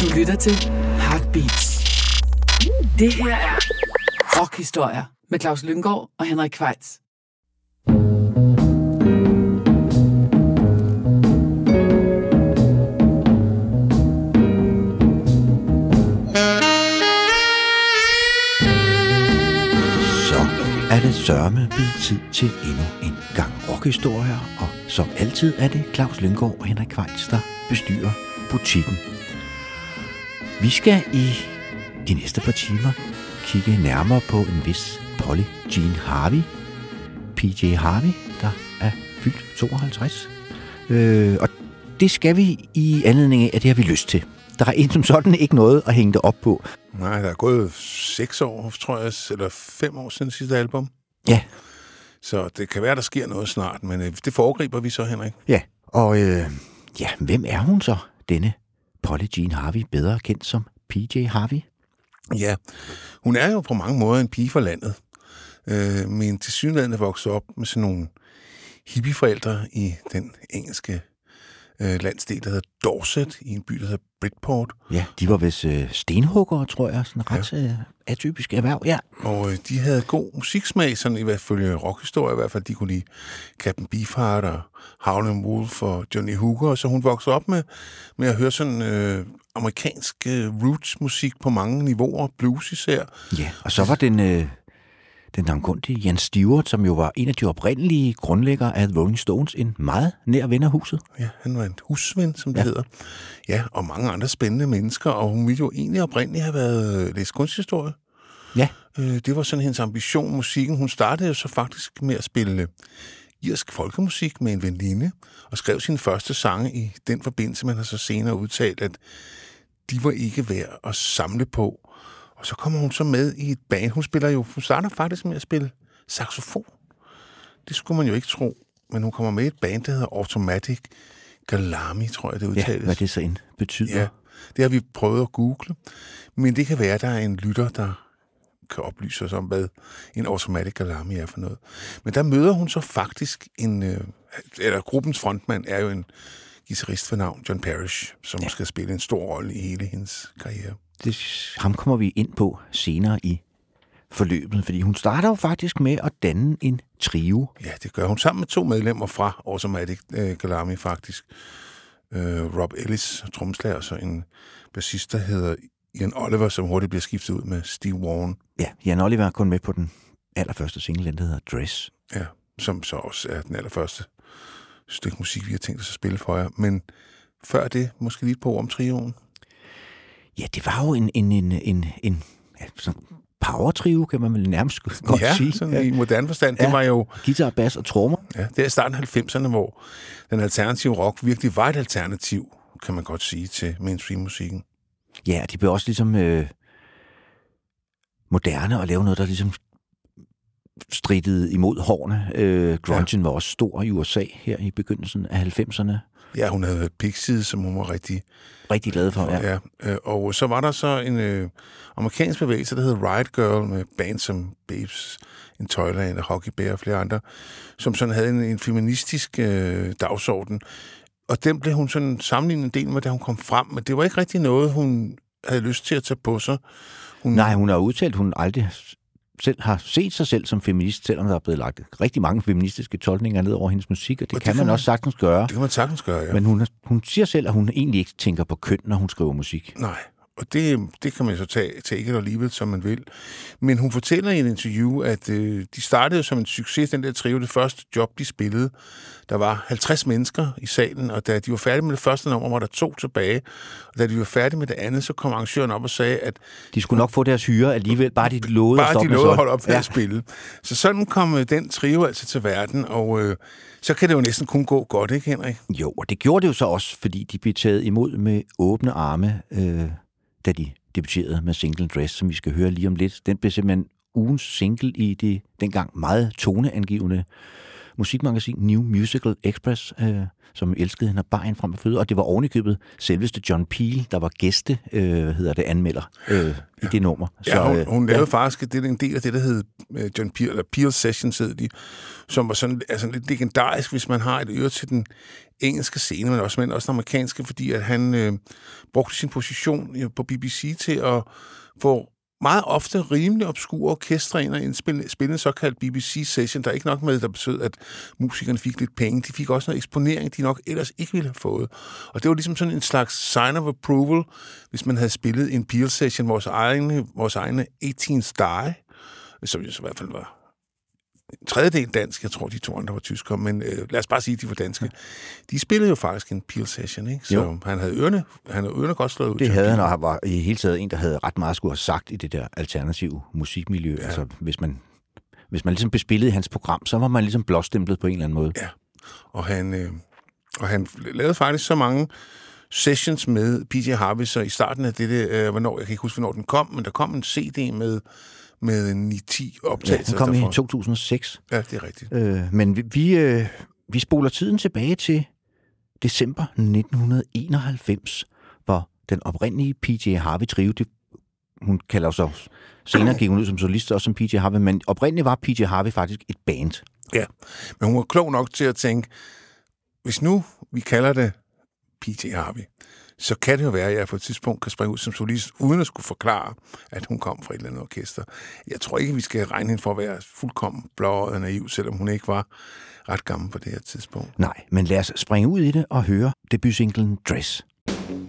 Du lytter til Heartbeats. Det her er Rockhistorier med Claus Lyngård og Henrik Kvejts. Så er det sørme blevet tid til endnu en gang rockhistorier, og som altid er det Claus Lyngård og Henrik Kvejts, der bestyrer butikken. Vi skal i de næste par timer kigge nærmere på en vis Polly Jean Harvey, PJ Harvey, der er fyldt 52. Øh, og det skal vi i anledning af, at det har vi lyst til. Der er en som sådan ikke noget at hænge det op på. Nej, der er gået seks år, tror jeg, eller fem år siden sidste album. Ja, Så det kan være, der sker noget snart, men øh, det foregriber vi så, Henrik. Ja, og øh, ja, hvem er hun så, denne Polly Jean Harvey, bedre kendt som PJ Harvey? Ja, hun er jo på mange måder en pige fra landet, øh, men til synligheden vokset op med sådan nogle hippieforældre i den engelske øh, landsdel, der hedder Dorset, i en by, der hedder Bridport. Ja, de var vist øh, stenhuggere, tror jeg, sådan ret øh, atypisk erhverv, ja. Og øh, de havde god musiksmag, sådan i hvert fald rockhistorie i hvert fald. De kunne lide Captain Beefheart og Howlin' Wolf og Johnny Hooker. Så hun voksede op med, med at høre sådan øh, amerikansk øh, roots-musik på mange niveauer, blues især. Ja, og så var den, øh, den navnkundige Jan Stewart, som jo var en af de oprindelige grundlæggere af Rolling Stones, en meget nær ven af huset. Ja, han var en husven, som det Ja. ja. hedder. Ja, og mange andre spændende mennesker, og hun ville jo egentlig oprindeligt have været øh, læst kunsthistorie. Ja, Øh, det var sådan hendes ambition, musikken. Hun startede jo så faktisk med at spille øh, irsk folkemusik med en veninde, og skrev sine første sange i den forbindelse, man har så senere udtalt, at de var ikke værd at samle på. Og så kommer hun så med i et band. Hun spiller jo, hun starter faktisk med at spille saxofon. Det skulle man jo ikke tro, men hun kommer med i et band, der hedder Automatic Galami, tror jeg, det ja udtales. hvad det så end betyder. Ja, det har vi prøvet at google. Men det kan være, at der er en lytter, der kan oplyse os om, hvad en automatic alarm er for noget. Men der møder hun så faktisk en... Øh, eller gruppens frontmand er jo en guitarist ved navn John Parrish, som ja. skal spille en stor rolle i hele hendes karriere. Det, ham kommer vi ind på senere i forløbet, fordi hun starter jo faktisk med at danne en trio. Ja, det gør hun sammen med to medlemmer fra Automatic øh, Galami faktisk. Øh, Rob Ellis, tromslager, og så en bassist, der hedder Ian Oliver, som hurtigt bliver skiftet ud med Steve Warren. Ja, Jan Oliver er kun med på den allerførste single, der hedder Dress. Ja, som så også er den allerførste stykke musik, vi har tænkt os at spille for jer. Men før det, måske lige ord om trioen. Ja, det var jo en, en, en, en, en ja, sådan power trio, kan man vel nærmest godt ja, sige. sådan i moderne forstand. Ja. Ja. Det var jo Guitar, bass og trommer. ja, det er starten af 90'erne, hvor den alternative rock virkelig var et alternativ, kan man godt sige, til mainstream-musikken. Ja, de blev også ligesom øh, moderne og lave noget, der ligesom strittede imod hårene. Øh, grungen ja. var også stor i USA her i begyndelsen af 90'erne. Ja, hun havde Pixies, som hun var rigtig Rigtig glad for, ja. Ja, øh, og så var der så en øh, amerikansk bevægelse, der hed Riot Girl, med bands som Babes in Toyland og Hockey Bear og flere andre, som sådan havde en, en feministisk øh, dagsorden. Og den blev hun sådan sammenlignet en del med, da hun kom frem, men det var ikke rigtig noget, hun havde lyst til at tage på sig. Hun, Nej, hun har udtalt, hun aldrig selv har set sig selv som feminist, selvom der er blevet lagt rigtig mange feministiske tolkninger ned over hendes musik, og det, Og det kan kan man man- også sagtens gøre. Det kan man sagtens gøre, ja. Men hun, hun siger selv, at hun egentlig ikke tænker på køn, når hun skriver musik. Nej, og det, det kan man så tage, tage ikke alligevel, som man vil. Men hun fortæller i en interview, at øh, de startede som en succes, den der trio, det første job, de spillede. Der var 50 mennesker i salen, og da de var færdige med det første nummer, var der to tilbage. Og da de var færdige med det andet, så kom arrangøren op og sagde, at De skulle nok få deres hyre alligevel, bare de lovede at bare stoppe de lovede at holde op med ja. at spille. Så sådan kom øh, den trio altså til verden, og øh, så kan det jo næsten kun gå godt, ikke Henrik? Jo, og det gjorde det jo så også, fordi de blev taget imod med åbne arme, øh, da de debuterede med Single Dress, som vi skal høre lige om lidt. Den blev simpelthen ugens single i det dengang meget toneangivende musikmagasin New Musical Express, øh, som elskede hende bare en frem føde, og det var ovenikøbet selveste John Peel, der var gæste, øh, hedder det, anmelder øh, i det nummer. Så, ja, hun, øh, hun lavede ja. faktisk det, en del af det, der hed øh, John Peel, eller Peel Sessions hed de, som var sådan altså lidt legendarisk, hvis man har et øre til den engelske scene, men også, men også den amerikanske, fordi at han øh, brugte sin position på BBC til at få meget ofte rimelig obskure orkestræner indspille spille en såkaldt BBC-session, der ikke nok med, der betød, at musikerne fik lidt penge. De fik også noget eksponering, de nok ellers ikke ville have fået. Og det var ligesom sådan en slags sign of approval, hvis man havde spillet en Peel-session, vores egne, vores egne 18 Die, som jo så i hvert fald var tredjedel dansk, jeg tror de to andre var tyskere, men øh, lad os bare sige, at de var danske. De spillede jo faktisk en Peel Session, ikke? så jo. han havde ørerne, han havde ørerne godt slået ud. Det havde han, og var i hele taget en, der havde ret meget skulle have sagt i det der alternative musikmiljø. Ja. Altså, hvis man, hvis man ligesom bespillede hans program, så var man ligesom blåstemplet på en eller anden måde. Ja, og han, øh, og han lavede faktisk så mange sessions med PJ Harvey, så i starten af det, øh, hvornår, jeg kan ikke huske, hvornår den kom, men der kom en CD med med 9-10 optagelser. Ja, den kom derfra. i 2006. Ja, det er rigtigt. Øh, men vi, vi, øh, vi spoler tiden tilbage til december 1991, hvor den oprindelige PJ Harvey trio, det, hun kalder sig senere gik hun ud som solist, også som PJ Harvey, men oprindeligt var PJ Harvey faktisk et band. Ja, men hun var klog nok til at tænke, hvis nu vi kalder det PJ Harvey, så kan det jo være, at jeg på et tidspunkt kan springe ud som solist, uden at skulle forklare, at hun kom fra et eller andet orkester. Jeg tror ikke, vi skal regne hende for at være fuldkommen blå og naiv, selvom hun ikke var ret gammel på det her tidspunkt. Nej, men lad os springe ud i det og høre debutsinglen Dress. Must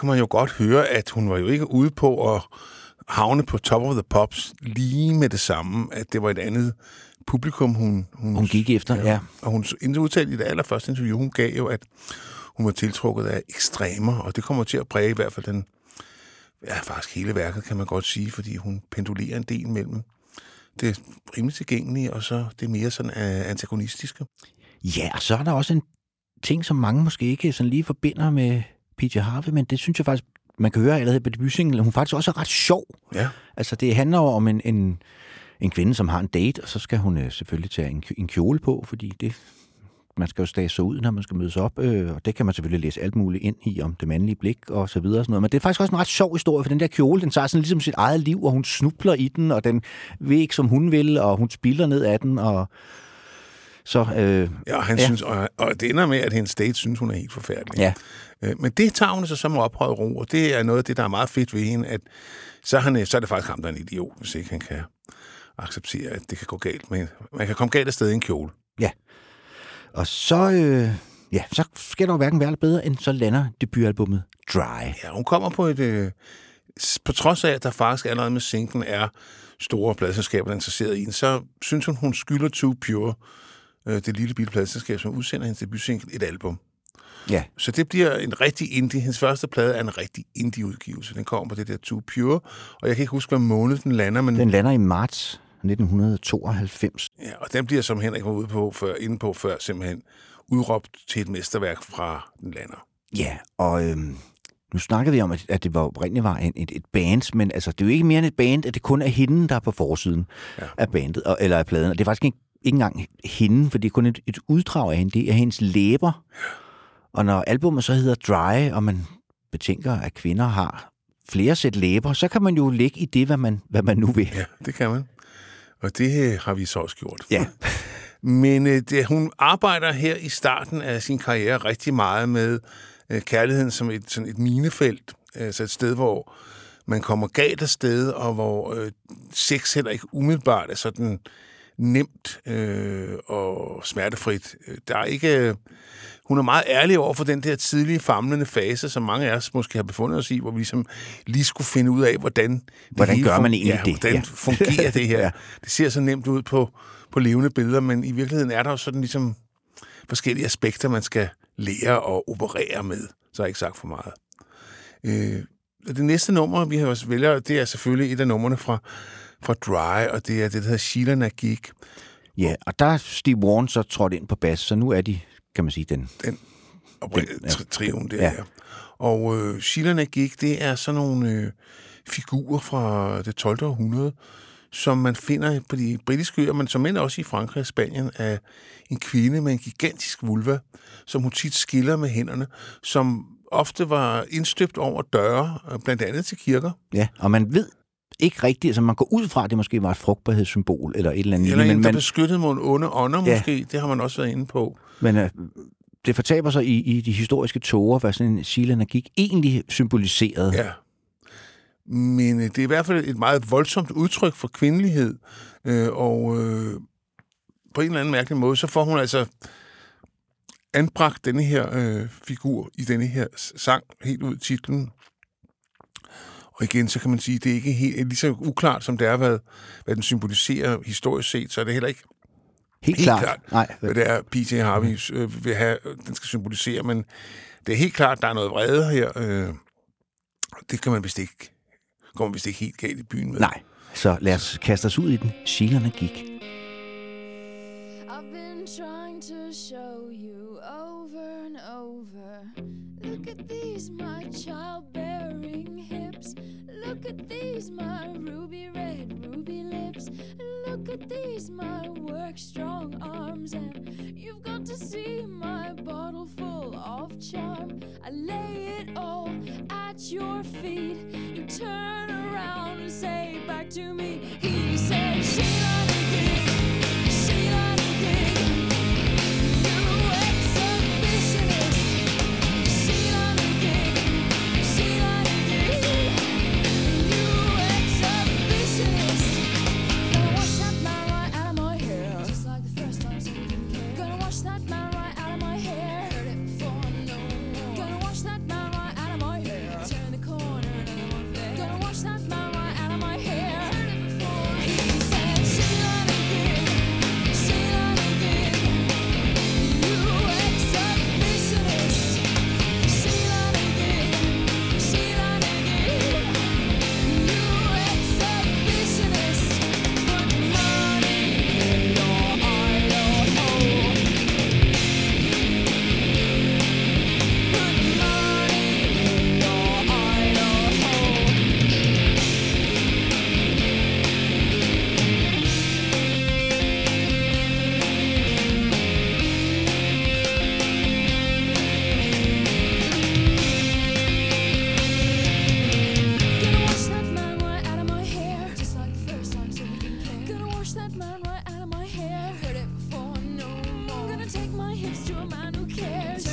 kan man jo godt høre, at hun var jo ikke ude på at havne på Top of the Pops lige med det samme, at det var et andet publikum, hun... Hun, hun gik efter, ja. ja. Og hun udtalte i det allerførste interview, hun gav jo, at hun var tiltrukket af ekstremer, og det kommer til at præge i hvert fald den, ja, faktisk hele værket, kan man godt sige, fordi hun pendulerer en del mellem det rimelig tilgængelige, og så det mere sådan uh, antagonistiske. Ja, og så er der også en ting, som mange måske ikke sådan lige forbinder med PJ Harvey, men det synes jeg faktisk, man kan høre allerede på debutsingen, hun faktisk også er ret sjov. Ja. Altså, det handler om en, en, en kvinde, som har en date, og så skal hun øh, selvfølgelig tage en, en kjole på, fordi det man skal jo stage sig ud, når man skal mødes op, øh, og det kan man selvfølgelig læse alt muligt ind i om det mandlige blik og så videre. Og sådan noget. Men det er faktisk også en ret sjov historie, for den der kjole, den tager sådan ligesom sit eget liv, og hun snubler i den, og den ved ikke, som hun vil, og hun spiller ned af den, og så, øh, ja, han ja. Synes, og, og det ender med, at hendes date synes, hun er helt forfærdelig. Ja. Øh, men det tager hun så som ophøjet ro, og det er noget af det, der er meget fedt ved hende, at så er, han, så er det faktisk ham, der er en idiot, hvis ikke han kan acceptere, at det kan gå galt. Men man kan komme galt af sted i en kjole. Ja. Og så, øh, ja, så skal der jo hverken være bedre, end så lander debutalbummet Dry. Ja, hun kommer på et... Øh, på trods af, at der faktisk allerede med singlen er store pladselskaber, er interesseret i den, så synes hun, hun skylder Too Pure, øh, det lille bitte pladselskab, som udsender hendes debutsingle, et album. Ja. Så det bliver en rigtig indie. Hendes første plade er en rigtig indie-udgivelse. Den kommer på det der Too Pure, og jeg kan ikke huske, hvad måned den lander. Men... Den lander i marts 1992. Ja, og den bliver, som Henrik var ude på før, inde på før, simpelthen udråbt til et mesterværk fra den lander. Ja, og øhm, nu snakkede vi om, at, at det var oprindeligt var en, et, et band, men altså, det er jo ikke mere end et band, at det kun er hende, der er på forsiden ja. af bandet, og, eller af pladen. Og det er faktisk ikke, ikke engang hende, for det er kun et, et uddrag af hende. Det er hendes læber. Og når albumet så hedder Dry, og man betænker, at kvinder har flere sæt læber, så kan man jo lægge i det, hvad man, hvad man nu vil. Ja, det kan man. Og det har vi så også gjort. Ja. Men øh, det, hun arbejder her i starten af sin karriere rigtig meget med øh, kærligheden som et, sådan et minefelt. Altså et sted, hvor man kommer galt af sted, og hvor øh, sex heller ikke umiddelbart er sådan nemt øh, og smertefrit. Der er ikke... Øh, hun er meget ærlig over for den der tidlige famlende fase, som mange af os måske har befundet os i, hvor vi ligesom lige skulle finde ud af, hvordan... Hvordan gør man egentlig ja, det? Hvordan ja. fungerer det her? Det ser så nemt ud på, på levende billeder, men i virkeligheden er der jo sådan ligesom forskellige aspekter, man skal lære og operere med. Så har jeg ikke sagt for meget. Øh, det næste nummer, vi har også vælger, det er selvfølgelig et af numrene fra, fra Dry, og det er det, der hedder Sheila Nagik. Ja, og der er Steve Warren så trådt ind på bas, så nu er de kan man sige, den... Den, den ja. triven der, ja. ja. Og øh, Shilerne gik, det er sådan nogle øh, figurer fra det 12. århundrede, som man finder på de britiske øer, men som end også i Frankrig og Spanien, af en kvinde med en gigantisk vulva, som hun tit skiller med hænderne, som ofte var indstøbt over døre, øh, blandt andet til kirker. Ja, og man ved ikke rigtigt, altså man går ud fra, at det måske var et frugtbarhedssymbol, eller et eller andet. Eller en, men der man, beskyttede mod onde ånder ja. måske, det har man også været inde på. Men uh, det fortaber sig i, i de historiske tåger, hvad sådan en Sheila gik egentlig symboliserede. Ja. Men uh, det er i hvert fald et meget voldsomt udtryk for kvindelighed, uh, og uh, på en eller anden mærkelig måde, så får hun altså anbragt denne her uh, figur i denne her sang, helt ud i titlen. Og igen, så kan man sige, at det er ikke helt, lige så uklart, som det er, hvad, hvad den symboliserer historisk set, så er det heller ikke helt, helt klart, klart Nej. hvad det er, P.T. Harvey øh, vil have, den skal symbolisere, men det er helt klart, at der er noget vrede her. Øh, det kan man vist ikke, går man vist ikke helt galt i byen med. Nej, så lad os kaste os ud i den. Shilerne gik. I've been trying to show you over and over. Look at these, my hips. Look at these, my ruby red, ruby lips. Look at these, my work strong arms. And you've got to see my bottle full of charm. I lay it all at your feet. You turn around and say back to me. He said, Sheila, wish that man right out of my hair. Heard it before, no more. I'm gonna take my hips to a man who cares.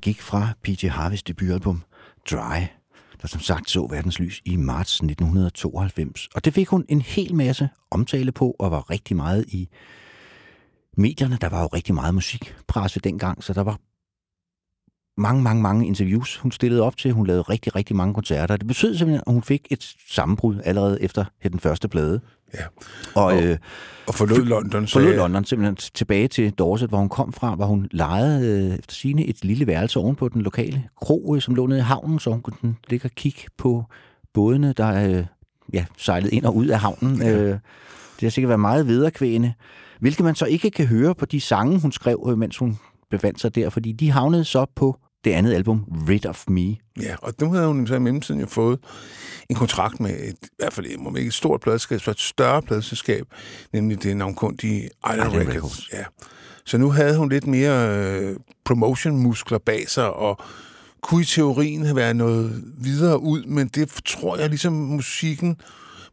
Gik fra PJ Harveys debutalbum Dry, der som sagt så verdenslys i marts 1992. Og det fik hun en hel masse omtale på, og var rigtig meget i medierne. Der var jo rigtig meget musikpresse dengang, så der var mange, mange, mange interviews, hun stillede op til. Hun lavede rigtig, rigtig mange koncerter. Det betød simpelthen, at hun fik et sammenbrud allerede efter den første plade. Ja. Og, Og- øh, Og forlod London. forlod sagde- London simpelthen tilbage til Dorset, hvor hun kom fra, hvor hun lejede øh, efter sine et lille værelse oven på den lokale kro, øh, som lå nede i havnen, så hun kunne ligge og kigge på bådene, der øh, ja, sejlede ind og ud af havnen. Ja. Øh, det har sikkert været meget vederkvægende, hvilket man så ikke kan høre på de sange, hun skrev, øh, mens hun befandt sig der, fordi de havnede så på det andet album, Rid of Me. Ja, og nu havde hun så i mellemtiden jo fået en kontrakt med et, i hvert fald må ikke et stort pladselskab, så et større pladselskab, nemlig det navnkundige Island, Island Records. Records. Ja. Så nu havde hun lidt mere øh, promotion-muskler bag sig, og kunne i teorien have været noget videre ud, men det tror jeg ligesom musikken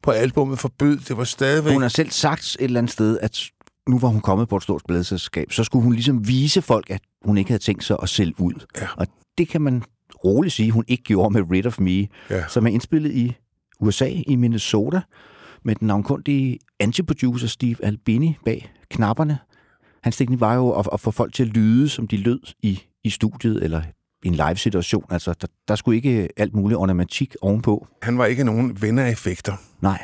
på albummet forbød. Det var stadigvæk... Hun har selv sagt et eller andet sted, at nu var hun kommet på et stort pladselskab, så skulle hun ligesom vise folk, at hun ikke havde tænkt sig at sælge ud. Ja. Og det kan man roligt sige, hun ikke gjorde med Rid of Me, Ja. som er indspillet i USA, i Minnesota, med den navnkundige antiproducer Steve Albini bag knapperne. Hans teknik var jo at, at få folk til at lyde, som de lød i, i studiet, eller i en live-situation. Altså, der, der skulle ikke alt muligt ornamentik ovenpå. Han var ikke nogen ven af effekter. Nej.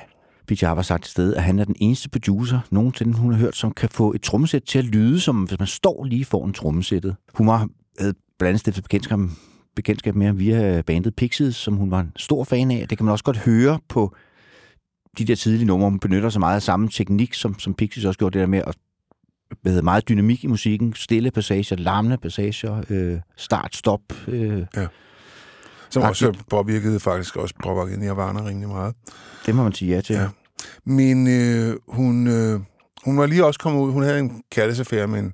PJ har sagt et sted, at han er den eneste producer, nogensinde hun har hørt, som kan få et trommesæt til at lyde, som hvis man står lige foran trommesættet. Hun var, havde blandt andet stiftet bekendtskab, bekendtskab med ham via bandet Pixies, som hun var en stor fan af. Det kan man også godt høre på de der tidlige numre. Hun benytter sig meget af samme teknik, som, som Pixies også gjorde det der med at hvad hedder, meget dynamik i musikken, stille passager, larmende passager, øh, start, stop. Øh, Som Agtigt. også påvirkede faktisk også påvirkede Nirvana rimelig meget. det må man sige ja til. Ja. Men øh, hun, øh, hun var lige også kommet ud, hun havde en kærlighedsaffære med en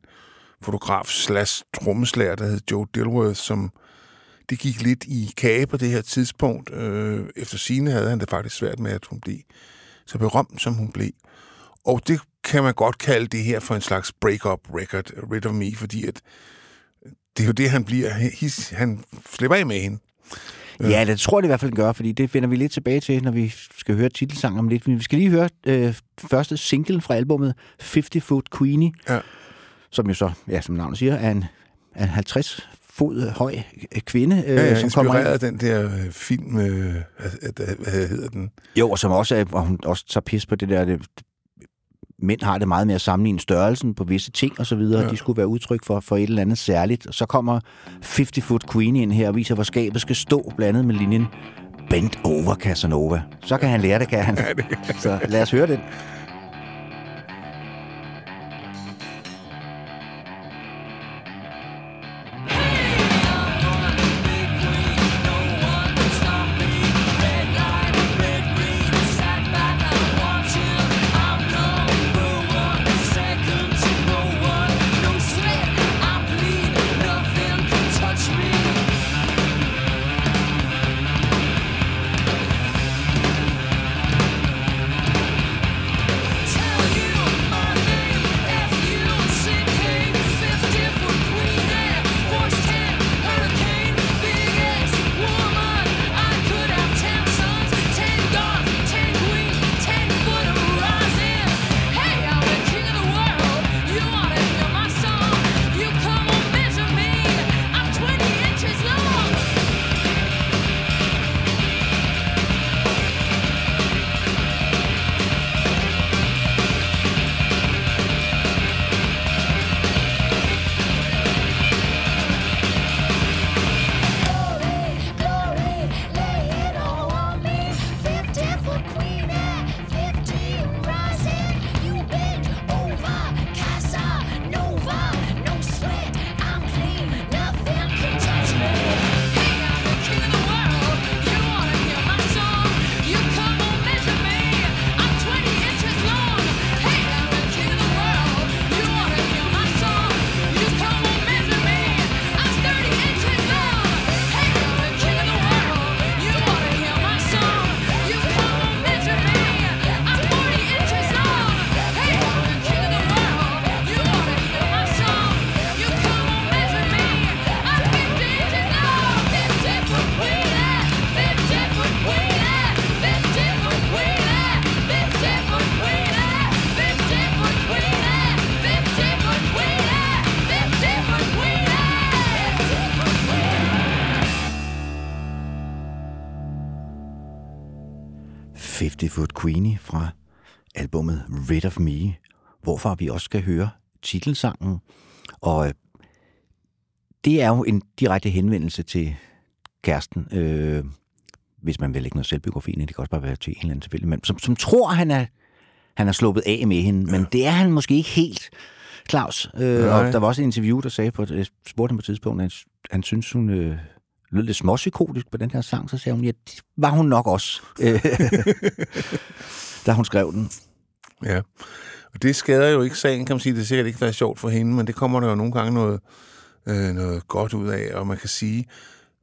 fotograf slash trommeslager, der hed Joe Dilworth, som det gik lidt i kage på det her tidspunkt. Øh, efter sine havde han det faktisk svært med, at hun blev så berømt, som hun blev. Og det kan man godt kalde det her for en slags break-up record, Rid of Me, fordi at det er jo det, han bliver. His, han slipper af med hende. Ja, det tror jeg det i hvert fald, den gør, fordi det finder vi lidt tilbage til, når vi skal høre titelsangen om lidt. Men vi skal lige høre øh, første single fra albumet, 50 Foot Queenie, Ja. som jo så, ja, som navnet siger, er en, er en 50 fod høj øh, kvinde, øh, Ja, ja, som kommer ind. af den der øh, film, øh, hvad, hvad, hedder den? Jo, og som også er, hvor hun også tager pis på det der, det, mænd har det meget med at sammenligne størrelsen på visse ting og så videre. Ja. De skulle være udtryk for, for et eller andet særligt. Og så kommer 50 Foot Queenie ind her og viser, hvor skabet skal stå blandet med linjen Bent over Casanova. Så kan han lære det, kan han. Ja, det, Så lad os høre den. Hvorfor vi også skal høre titelsangen. Og øh, det er jo en direkte henvendelse til kæresten, øh, hvis man vil lægge noget selvbiografi ind, det kan også bare være til en eller anden tilfældig mand, som, som tror, han er, han er sluppet af med hende, men det er han måske ikke helt, Claus. Øh, og der var også en interview, der sagde på, jeg spurgte ham på et tidspunkt, at han, han synes, hun øh, lød lidt småpsykotisk på den her sang, så sagde hun, ja, det var hun nok også, øh, da hun skrev den. Ja, og det skader jo ikke sagen, kan man sige. Det er sikkert ikke været sjovt for hende, men det kommer der jo nogle gange noget, øh, noget godt ud af, og man kan sige,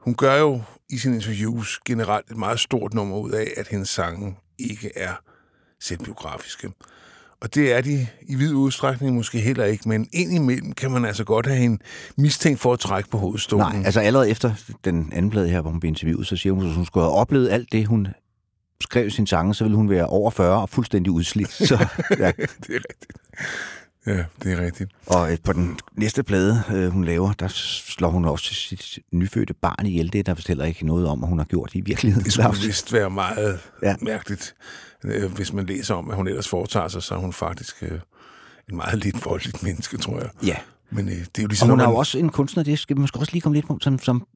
hun gør jo i sine interviews generelt et meget stort nummer ud af, at hendes sange ikke er selvbiografiske. Og det er de i vid udstrækning måske heller ikke, men indimellem kan man altså godt have en mistænkt for at trække på hovedstolen. Nej, altså allerede efter den anden plade her, hvor hun blev interviewet, så siger hun, at hun skulle have oplevet alt det, hun skrev sin sange, så ville hun være over 40 og fuldstændig udslidt. Så, ja. det er rigtigt. Ja, det er rigtigt. Og øh, på den næste plade, øh, hun laver, der slår hun også sit nyfødte barn ihjel. Det er der vist heller ikke noget om, at hun har gjort i virkeligheden. Det skulle vist være meget ja. mærkeligt, øh, hvis man læser om, at hun ellers foretager sig, så er hun faktisk en meget lidt voldeligt menneske, tror jeg. Ja. Men det er jo ligesom... Og hun man... er jo også en kunstner, det skal vi måske også lige komme lidt på, som, som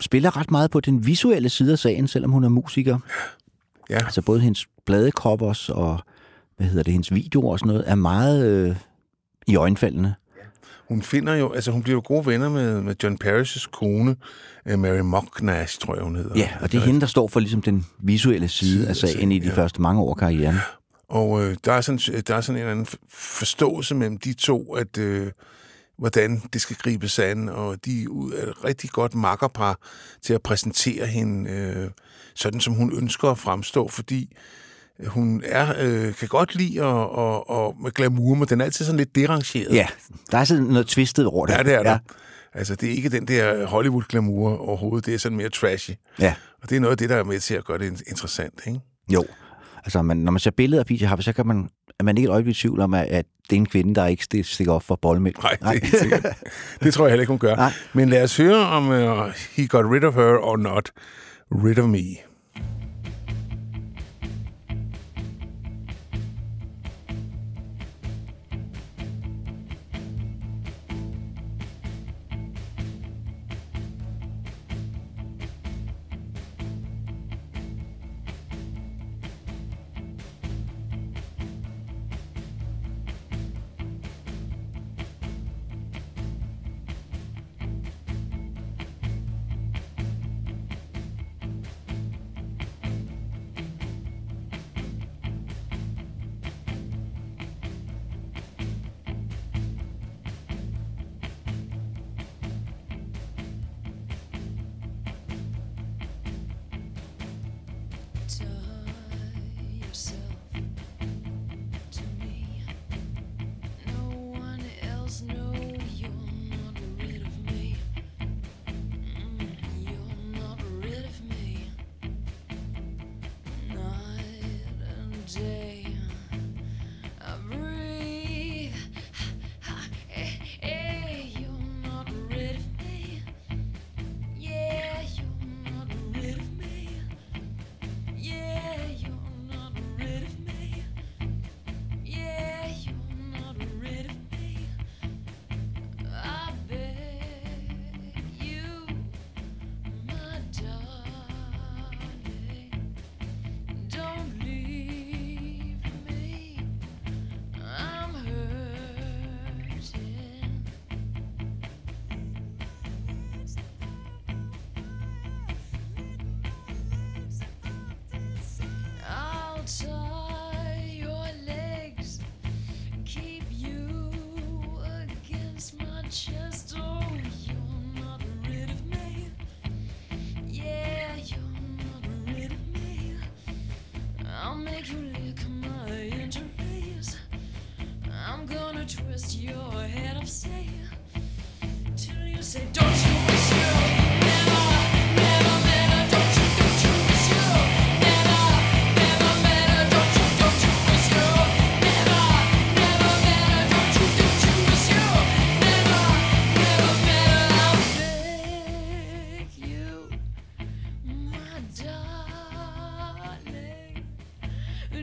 spiller ret meget på den visuelle side af sagen, selvom hun er musiker. Ja. Altså både hendes bladecovers og hvad hedder det, hendes videoer og sådan noget, er meget øh, i øjenfaldene. Hun finder jo, altså hun bliver jo gode venner med, med John Parrish' kone, uh, Mary Mocknash, tror jeg, hun hedder. Ja, og det er hende, der står for ligesom den visuelle side af sagen i de ja. første mange år karrieren. Og øh, der, er sådan, der er sådan en eller anden forståelse mellem de to, at øh, hvordan det skal gribes an, og de er et rigtig godt makkerpar til at præsentere hende øh, sådan, som hun ønsker at fremstå, fordi hun er, øh, kan godt lide at, og, og med glamour, men den er altid sådan lidt derangeret. Ja, der er sådan noget twistet over det. Ja, det er der. Ja. Altså, det er ikke den der Hollywood-glamour overhovedet, det er sådan mere trashy. Ja. Og det er noget af det, der er med til at gøre det interessant, ikke? Jo. Altså, man, når man ser billeder af PJ Harvey, så kan man, er man ikke et øjeblik i tvivl om, at, at det er en kvinde, der ikke stikker op for boldmælk. Nej, Nej. Det, det, det tror jeg heller ikke, hun gør. Nej. Men lad os høre om uh, He Got Rid of Her or Not. Rid of Me.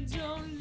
don't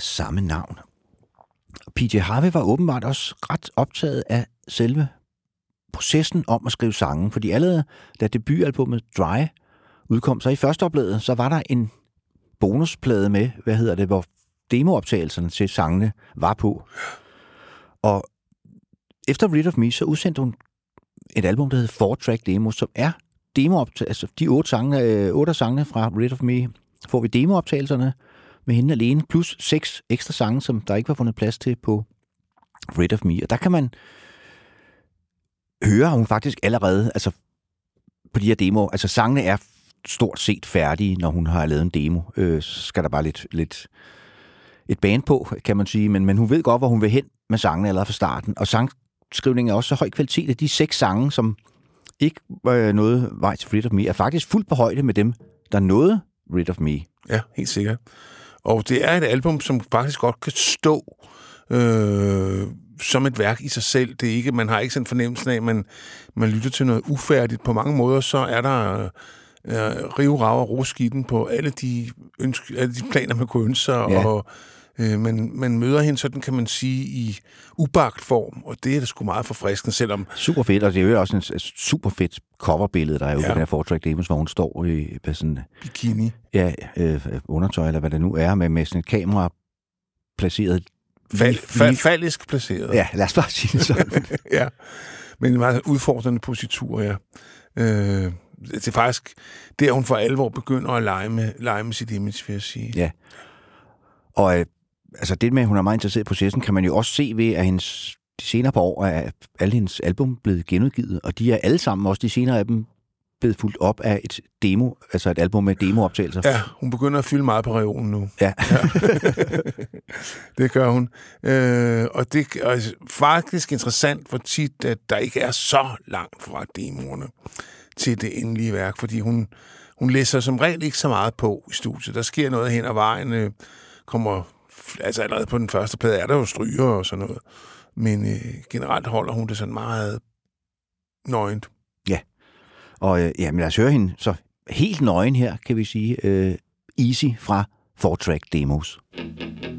samme navn. PJ Harvey var åbenbart også ret optaget af selve processen om at skrive sange, fordi allerede da debutalbummet Dry udkom, så i første oplaget, så var der en bonusplade med, hvad hedder det, hvor demooptagelserne til sangene var på. Og efter Rid of Me, så udsendte hun et album, der hedder Four Track Demo, som er demooptagelser. Altså de otte, sange, øh, otte af sangene fra Rid of Me, får vi demooptagelserne med hende alene, plus seks ekstra sange, som der ikke var fundet plads til på Rid of Me. Og der kan man høre, at hun faktisk allerede, altså på de her demoer, altså sangene er stort set færdige, når hun har lavet en demo. Øh, så skal der bare lidt, lidt et band på, kan man sige, men, men hun ved godt, hvor hun vil hen med sangene allerede fra starten. Og sangskrivningen er også så høj kvalitet, at de seks sange, som ikke øh, noget vej til Rid of Me, er faktisk fuldt på højde med dem, der nåede Rid of Me. Ja, helt sikkert. Og det er et album, som faktisk godt kan stå øh, som et værk i sig selv. Det er ikke, man har ikke sådan en fornemmelse af, at man, man lytter til noget ufærdigt. På mange måder, så er der øh, rive, rav og roskiden på alle de, ønske, alle de planer, man kunne ønske sig. Ja. Og øh, man, man møder hende sådan, kan man sige, i ubagt form. Og det er da sgu meget forfriskende, selvom Super fedt, og det er jo også en super fedt coverbillede, der er jo ja. På den her Fortrack Demos, hvor hun står i med sådan, bikini. ja, øh, undertøj, eller hvad det nu er, med, med sådan et kamera placeret Fal, lige- fa, lige- fallisk placeret. Ja, lad os bare sige det sådan. ja. Men en meget udfordrende positur, ja. Øh, det er faktisk der, hun for alvor begynder at lege med, lege med sit image, vil jeg sige. Ja. Og øh, altså det med, at hun er meget interesseret i processen, kan man jo også se ved, at hendes, de senere par år er alle hendes album blevet genudgivet, og de er alle sammen, også de senere af dem, blevet fuldt op af et demo, altså et album med demooptagelser. Ja, hun begynder at fylde meget på reolen nu. ja. Det gør hun. Øh, og det er altså faktisk interessant, hvor tit, at der ikke er så langt fra demoerne til det endelige værk, fordi hun, hun læser som regel ikke så meget på i studiet. Der sker noget hen ad vejen, øh, kommer, altså allerede på den første plade er der jo stryger og sådan noget, men øh, generelt holder hun det sådan meget nøgent. Og øh, ja, men lad os høre hende så helt nøgen her, kan vi sige. Øh, Easy fra 4-track Demos. Oyster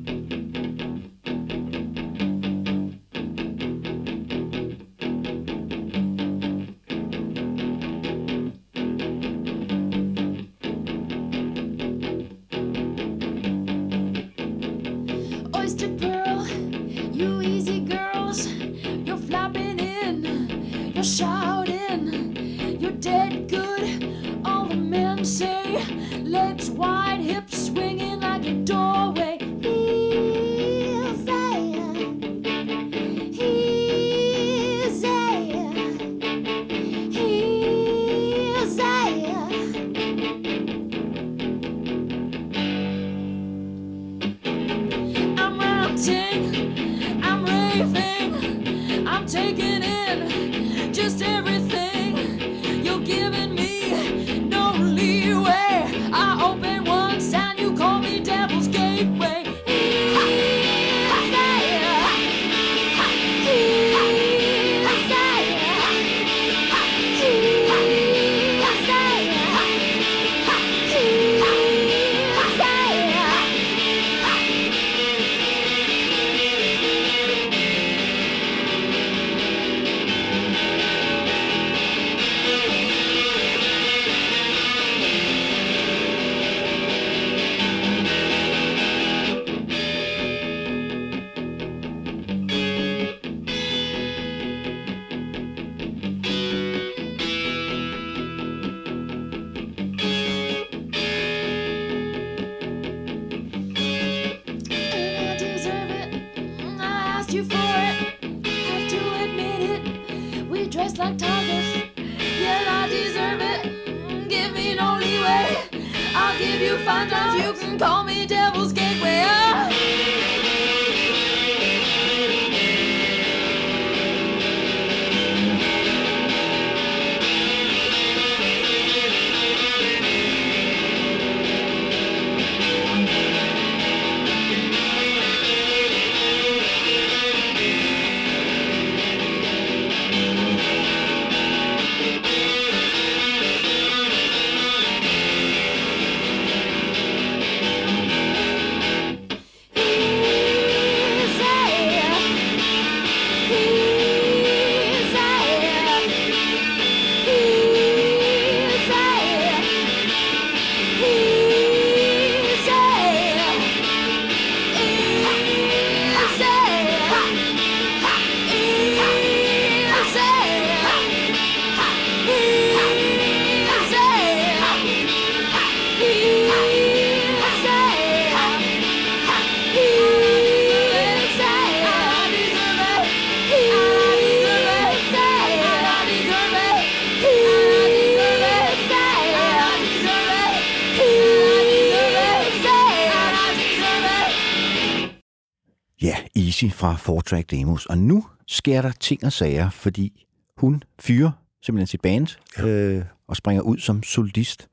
Easy fra Fortrack Demos. Og nu sker der ting og sager, fordi hun fyrer simpelthen sit band ja. øh, og springer ud som solist.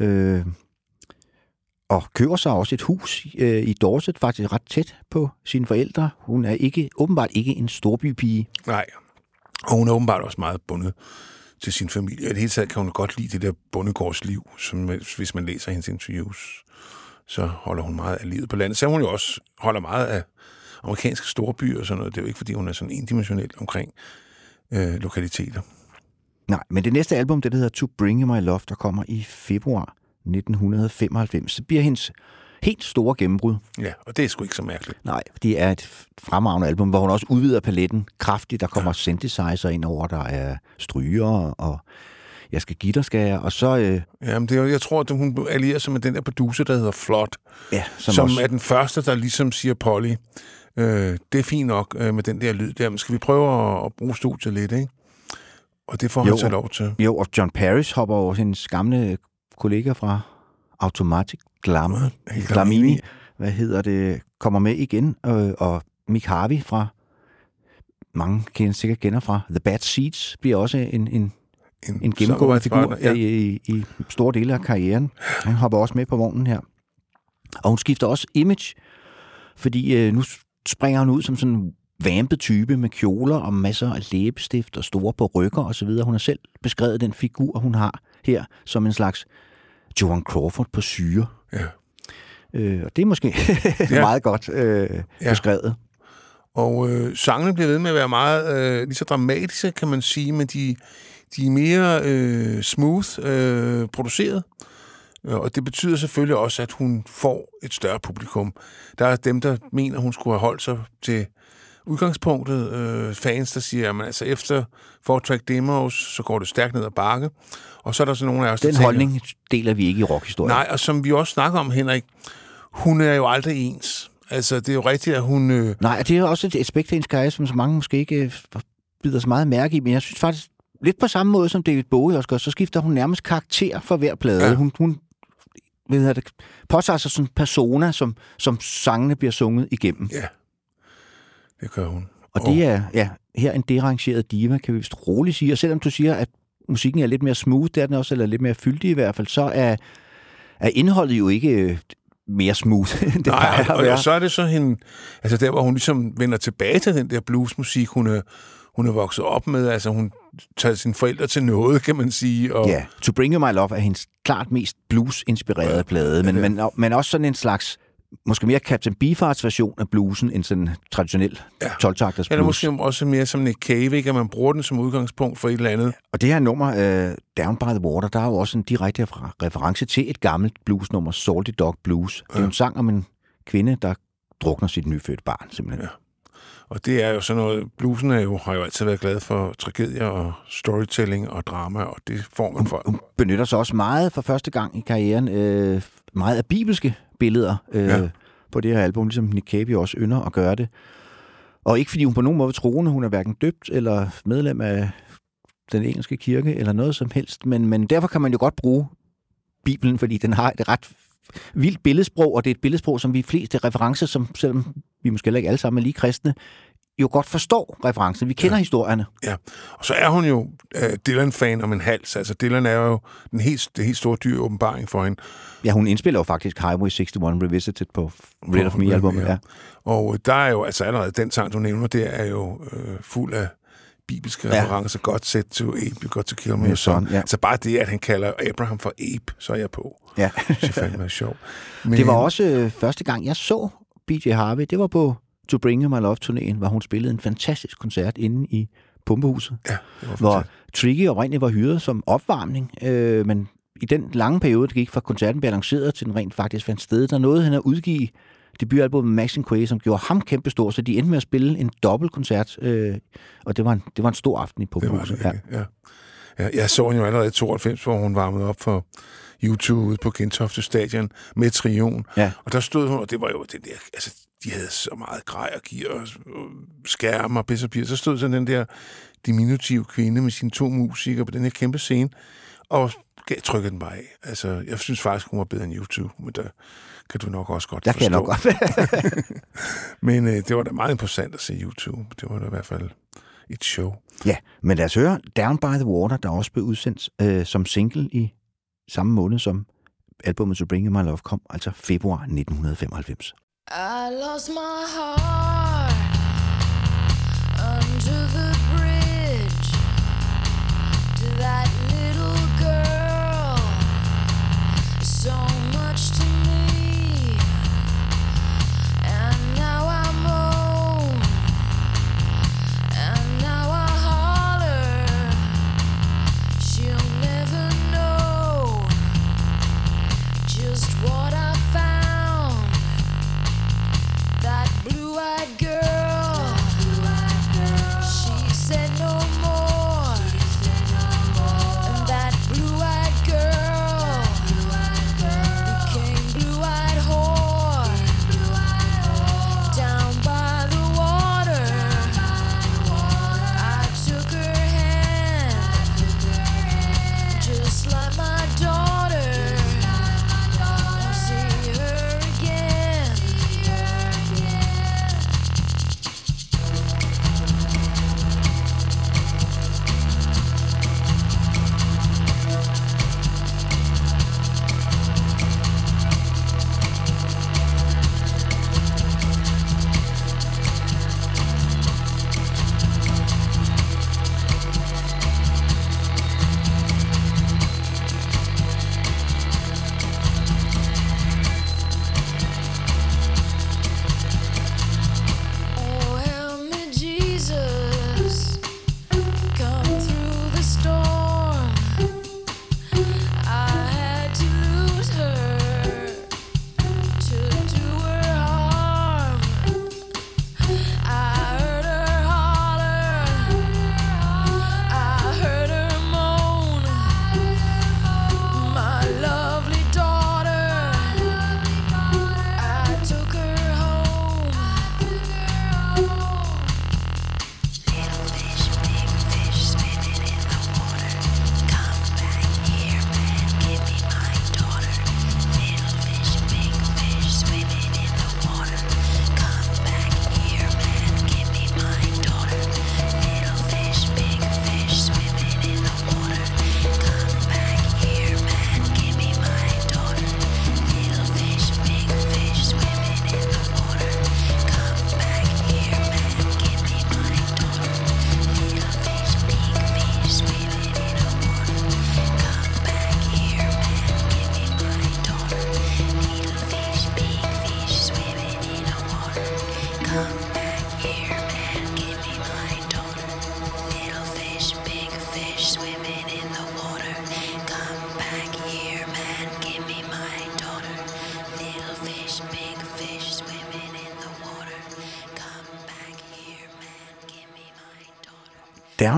Øh, og køber sig også et hus øh, i Dorset, faktisk ret tæt på sine forældre. Hun er ikke åbenbart ikke en storbypige. Nej. Og hun er åbenbart også meget bundet til sin familie. I det hele taget kan hun godt lide det der bondegårdsliv, som hvis man læser hendes interviews, så holder hun meget af livet på landet. Så hun jo også holder meget af amerikanske storbyer og sådan noget. Det er jo ikke, fordi hun er sådan indimensionel omkring øh, lokaliteter. Nej, men det næste album, det der hedder To Bring My Love, der kommer i februar 1995, det bliver hendes helt store gennembrud. Ja, og det er sgu ikke så mærkeligt. Nej, det er et fremragende album, hvor hun også udvider paletten kraftigt. Der kommer ja. synthesizer ind over, der er stryger, og jeg skal give dig, skal jeg. Og så... Øh, Jamen, det er, jeg tror, at hun allierer sig med den der producer, der hedder Flot, ja, som, som er den første, der ligesom siger, Polly, øh, det er fint nok øh, med den der lyd der, men skal vi prøve at, at bruge studiet lidt, ikke? Og det får Jo. han så lov til. Jo, og John Parrish hopper over hendes gamle kollega fra Automatic Glam, Glamini. Glamini, hvad hedder det, kommer med igen, øh, og Mick Harvey fra, mange kender sikkert kender fra The Bad Seeds, bliver også en, en, en gennemgående figur ja. i, i, i store dele af karrieren. Han hopper også med på vognen her. Og hun skifter også image, fordi øh, nu springer hun ud som sådan en vampet type med kjoler og masser af læbestift og store på rykker osv. Hun har selv beskrevet den figur, hun har her, som en slags Joan Crawford på syre. Ja. Øh, og det er måske Ja. meget godt øh, Ja. beskrevet. Og øh, sangene bliver ved med at være meget øh, lige så dramatiske, kan man sige, men de, de er mere øh, smooth øh, produceret. Øh, Og det betyder selvfølgelig også, at hun får et større publikum. Der er dem, der mener, hun skulle have holdt sig til udgangspunktet. Øh, fans, der siger, at altså, efter Fortrack Demos, så går det stærkt ned ad bakke. Og så er der så nogle af os, der Den tænker- holdning deler vi ikke i rockhistorien. Nej, og som vi også snakker om, Henrik, hun er jo aldrig ens. Altså, det er jo rigtigt, at hun... Øh, Nej, det er jo også et aspekt af hendes karriere, som så mange måske ikke øh, bider så meget mærke i, men jeg synes faktisk, lidt på samme måde som David Bowie også gør, så skifter hun nærmest karakter for hver plade. Ja. Hun, hun hedder det, påtager sig sådan en persona, som, som sangene bliver sunget igennem. ja, det gør hun. Og det er ja, her en derangeret diva, kan vi vist roligt sige. Og selvom du siger, at musikken er lidt mere smooth, det er den også, eller lidt mere fyldig i hvert fald, så er, er indholdet jo ikke øh, mere smooth, end det Nej, plejer og, og, og så er det så hende, altså der, hvor hun ligesom vender tilbage til den der bluesmusik, hun hun er vokset op med, altså hun tager sine forældre til noget, kan man sige. Og, Ja, To Bring You My Love er hendes klart mest blues-inspirerede Ja, plade, men, ja. men, men også sådan en slags, måske mere Captain Beefhearts version af bluesen, end sådan en traditionel Ja. 12-takters Eller blues. måske også mere som Nick Cave, ikke? at man bruger den som udgangspunkt for et eller andet. Og det her nummer, uh, Down by the Water, der er jo også en direkte reference til et gammelt bluesnummer, Salty Dog Blues. Det er jo en sang om en kvinde, der drukner sit nyfødte barn, simpelthen. Ja. Og det er jo sådan noget, bluesen er jo, har jo altid været glad for tragedier og storytelling og drama, og det får man for. Hun benytter sig også meget for første gang i karrieren, øh, meget af bibelske billeder øh, Ja. på det her album, ligesom Nick Cave også ynder at gøre det. Og ikke fordi hun på nogen måde er troende, hun er hverken døbt eller medlem af den engelske kirke eller noget som helst, men, men derfor kan man jo godt bruge Bibelen, fordi den har et ret vildt billedsprog, og det er et billedsprog, som vi fleste referencer, som selvom vi måske heller ikke alle sammen er lige kristne, jo godt forstår referencen. Vi kender ja. historierne. Ja, og så er hun jo uh, Dylan-fan om en hals. Altså, Dylan er jo den helt, det helt store dyr åbenbaring for hende. Ja, hun indspiller jo faktisk Highway 61 Revisited på Rid of Me-albummet. Ja. Og der er jo, altså allerede den sang, du nævner, det er jo øh, fuld af bibelske Ja. referencer. God set to Abe, you got to kill me. Son. ja. Så bare det, at han kalder Abraham for Abe, så er jeg på. ja. Det er fandme sjovt. Men, Det var også øh, første gang, jeg så BJ Harvey. Det var på To Bring My Love-turnéen, hvor hun spillede en fantastisk koncert inde i Pumpehuset, Ja, det hvor. Tricky oprindeligt var hyret som opvarmning, øh, men i den lange periode, der gik fra koncerten blev til den rent faktisk fandt sted, der nåede han at udgive debutalbum Maxine Quay, som gjorde ham kæmpestor, så de endte med at spille en dobbeltkoncert, øh, og det var, en, det var en stor aften i Det Pumpehuset. det, ja. ja. ja. Jeg så hende jo allerede i 92, hvor hun varmede op for YouTube ude på Gentofte Stadion med Trion. Ja. Og der stod hun, og det var jo den der, altså, de havde så meget grej og gear og skærme og pis og. Så stod sådan den der diminutive kvinde med sine to musikere på den her kæmpe scene, og gav- trykkede den bare af. Altså, jeg synes faktisk, hun var bedre end YouTube, men der kan du nok også godt Der kan jeg forstå. nok godt. Men øh, det var da meget interessant at se YouTube. Det var da i hvert fald et show. ja, men lad os høre Down by the Water, der også blev udsendt øh, som single i samme måned, som albumet To Bring My Love kom, altså februar 1995. I lost my heart under the bridge to that little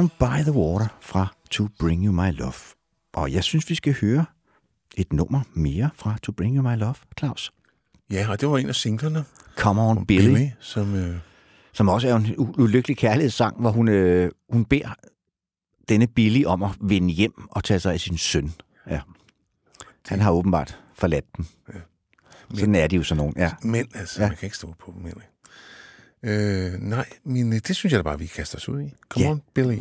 Down by the Water fra To Bring You My Love. Og jeg synes, vi skal høre et nummer mere fra To Bring You My Love, Claus. Ja, og det var en af singlerne. Come On Billy, Billy. som... Øh, som også er en ulykkelig kærlighedssang, hvor hun, øh, hun beder denne Billy om at vende hjem og tage sig af sin søn. Ja. Han har åbenbart forladt dem. Sådan er de jo sådan nogle. Ja. Mænd, altså. Ja. Ja. Man kan ikke stå på dem, Henrik. Øh, nej, men øh, det synes jeg da bare, vi kaster os ud i. Come Ja. on, Billy.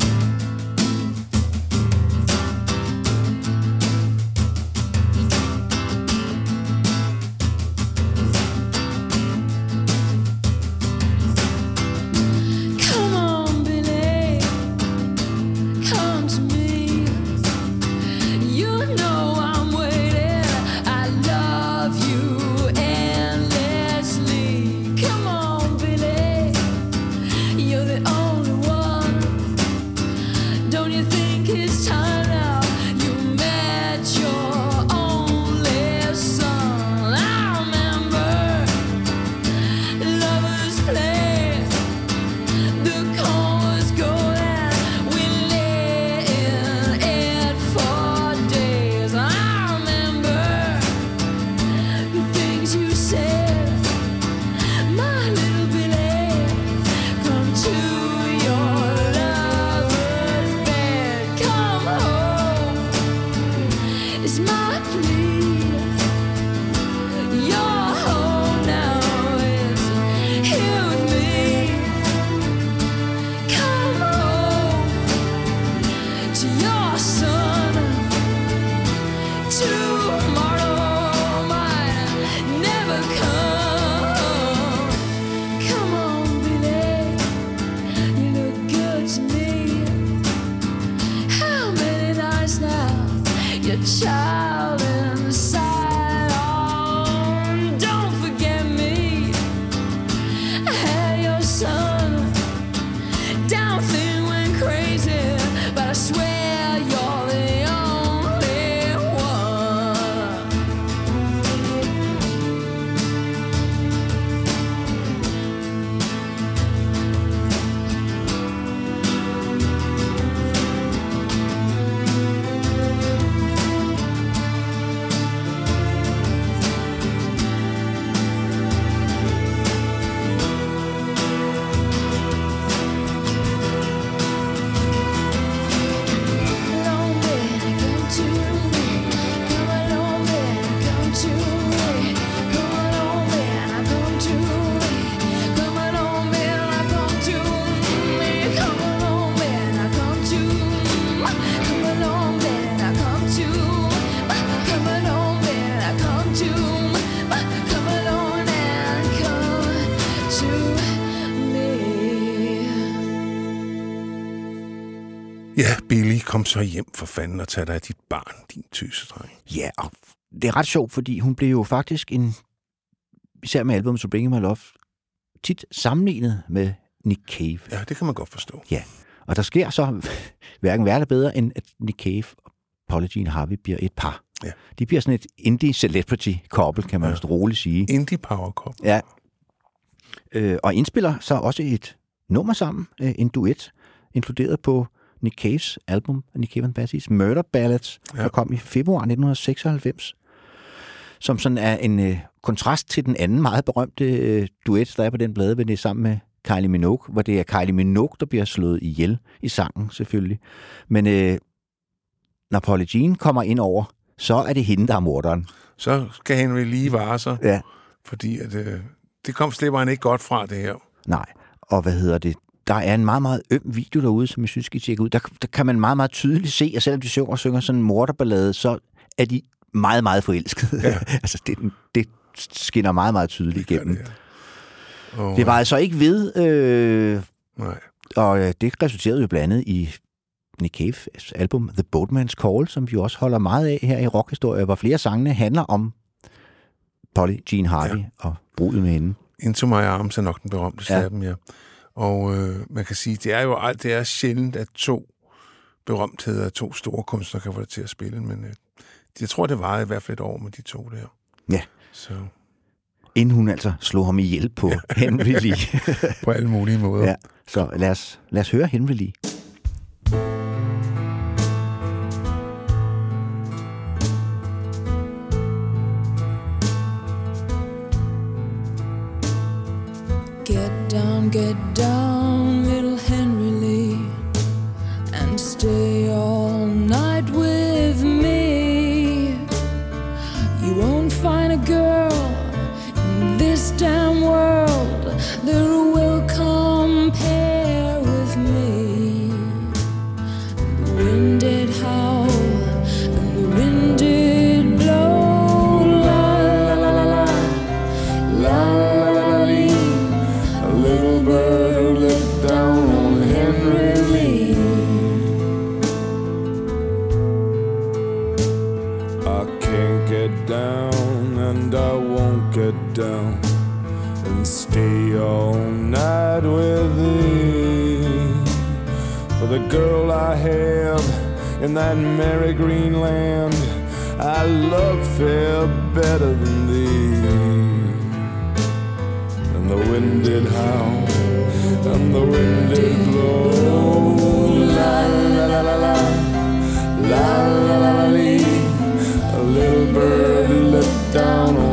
Så hjem for fanden og tag dig af dit barn, din tøsedreng. Ja, og det er ret sjovt, fordi hun blev jo faktisk en, især med albumet Bring My Love, tit sammenlignet med Nick Cave. Ja, det kan man godt forstå. Ja, og der sker så hverken værre eller bedre, end at Nick Cave og Polly Jean Harvey bliver et par. Ja. De bliver sådan et indie celebrity couple, kan man Ja. roligt sige. Indie Power Cup. Ja. Øh, og indspiller så også et nummer sammen, øh, en duet, inkluderet på Nick Caves album, Nick Cave and Bassie's Murder Ballads, ja. Der kom i februar 1996, som sådan er en øh, kontrast til den anden meget berømte øh, duet, der er på den plade, men det er sammen med Kylie Minogue, hvor det er Kylie Minogue, der bliver slået ihjel i sangen selvfølgelig. Men øh, når Polly Jean kommer ind over, så er det hende, der er morderen. Så skal Henry lige vare sig, Ja. fordi at, øh, det kom slipper han ikke godt fra, det her. Nej, og hvad hedder det? Der er en meget, meget øm video derude, som jeg synes, skal tjekke ud. Der, der kan man meget, meget tydeligt se, at selvom de synger synger sådan en morderballade, så er de meget, meget forelskede. Ja. altså, det, det skinner meget, meget tydeligt igennem. det, ja. Og, Det var altså ikke ved, øh, Nej. og øh, det resulterede jo blandt andet i Nick Cave's album The Boatman's Call, som vi også holder meget af her i rockhistorie, hvor flere sangene handler om Polly Jean Harvey ja. og brudet med hende. Into My Arms er nok den berømte ja. af dem, ja. Og øh, man kan sige, det er jo alt, det er sjældent, at to berømtheder, to store kunstnere kan få det til at spille, men øh, jeg tror, det varede i hvert fald et år med de to der. Ja. Så Inden hun altså slog ham ihjel på Henry Lee. på alle mulige måder. ja. Så lad os, lad os høre Henry Lee. Get down, get down, little Henry Lee, and stay all in that merry green land, I love fair better than thee. And the wind did howl, and the wind did blow. La la la la la, la la la la. A little bird let down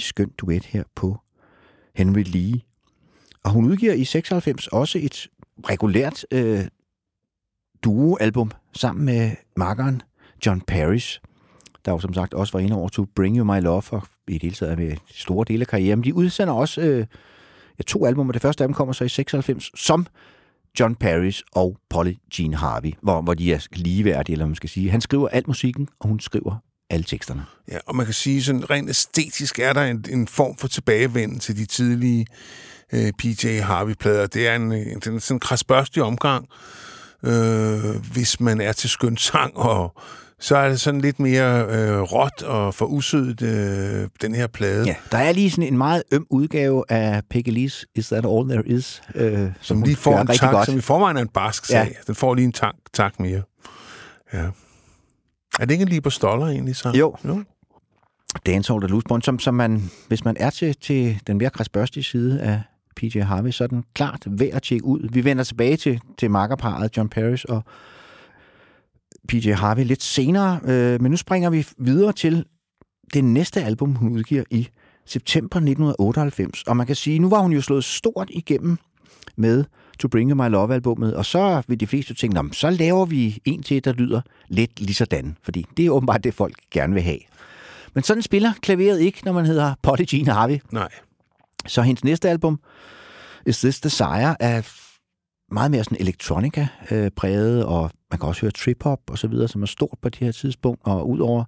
PJ skøn duet her på Henry Lee. Og hun udgiver i 96 også et regulært øh, duoalbum sammen med makkeren John Paris, der jo som sagt også var inde over To Bring You My Love og i det hele taget med store dele af karrieren. De udsender også øh, ja, to albumer. Det første af dem kommer så i 96 som John Paris og Polly Jean Harvey, hvor, hvor de er ligeværdige, eller man skal sige. Han skriver al musikken, og hun skriver alle teksterne. Ja, og man kan sige, sådan rent æstetisk er der en, en form for tilbagevenden til de tidlige øh, PJ Harvey-plader. Det er en, en, en sådan krasbørstig omgang, øh, hvis man er til skøn sang, og så er det sådan lidt mere øh, råt og for usødet, øh, den her plade. Ja, der er lige sådan en meget øm udgave af Peggy Lee's Is That All There Is, øh, som, som lige får en tak, godt. som i forvejen er en barsk sag. Ja. Den får lige en tak, tak mere. Ja. Er det ikke en Liber Stoller egentlig så? Jo. jo. Dancehall og Loose som, som man, hvis man er til, til den mere krasbørstige side af PJ Harvey, så er den klart værd at tjekke ud. Vi vender tilbage til, til makkerparet John Paris og PJ Harvey lidt senere, øh, men nu springer vi videre til det næste album, hun udgiver i september 1998. Og man kan sige, nu var hun jo slået stort igennem med To Bring My Love-albummet, og så vil de fleste tænke, "Nå, men så laver vi en til, der lyder lidt ligesådan, fordi det er åbenbart det, folk gerne vil have. Men sådan spiller klaveret ikke, når man hedder Polly Jean Harvey. Nej. Så hendes næste album, Is This Desire, er meget mere sådan electronica øh, præget, og man kan også høre trip-hop og så videre, som er stort på det her tidspunkt, og udover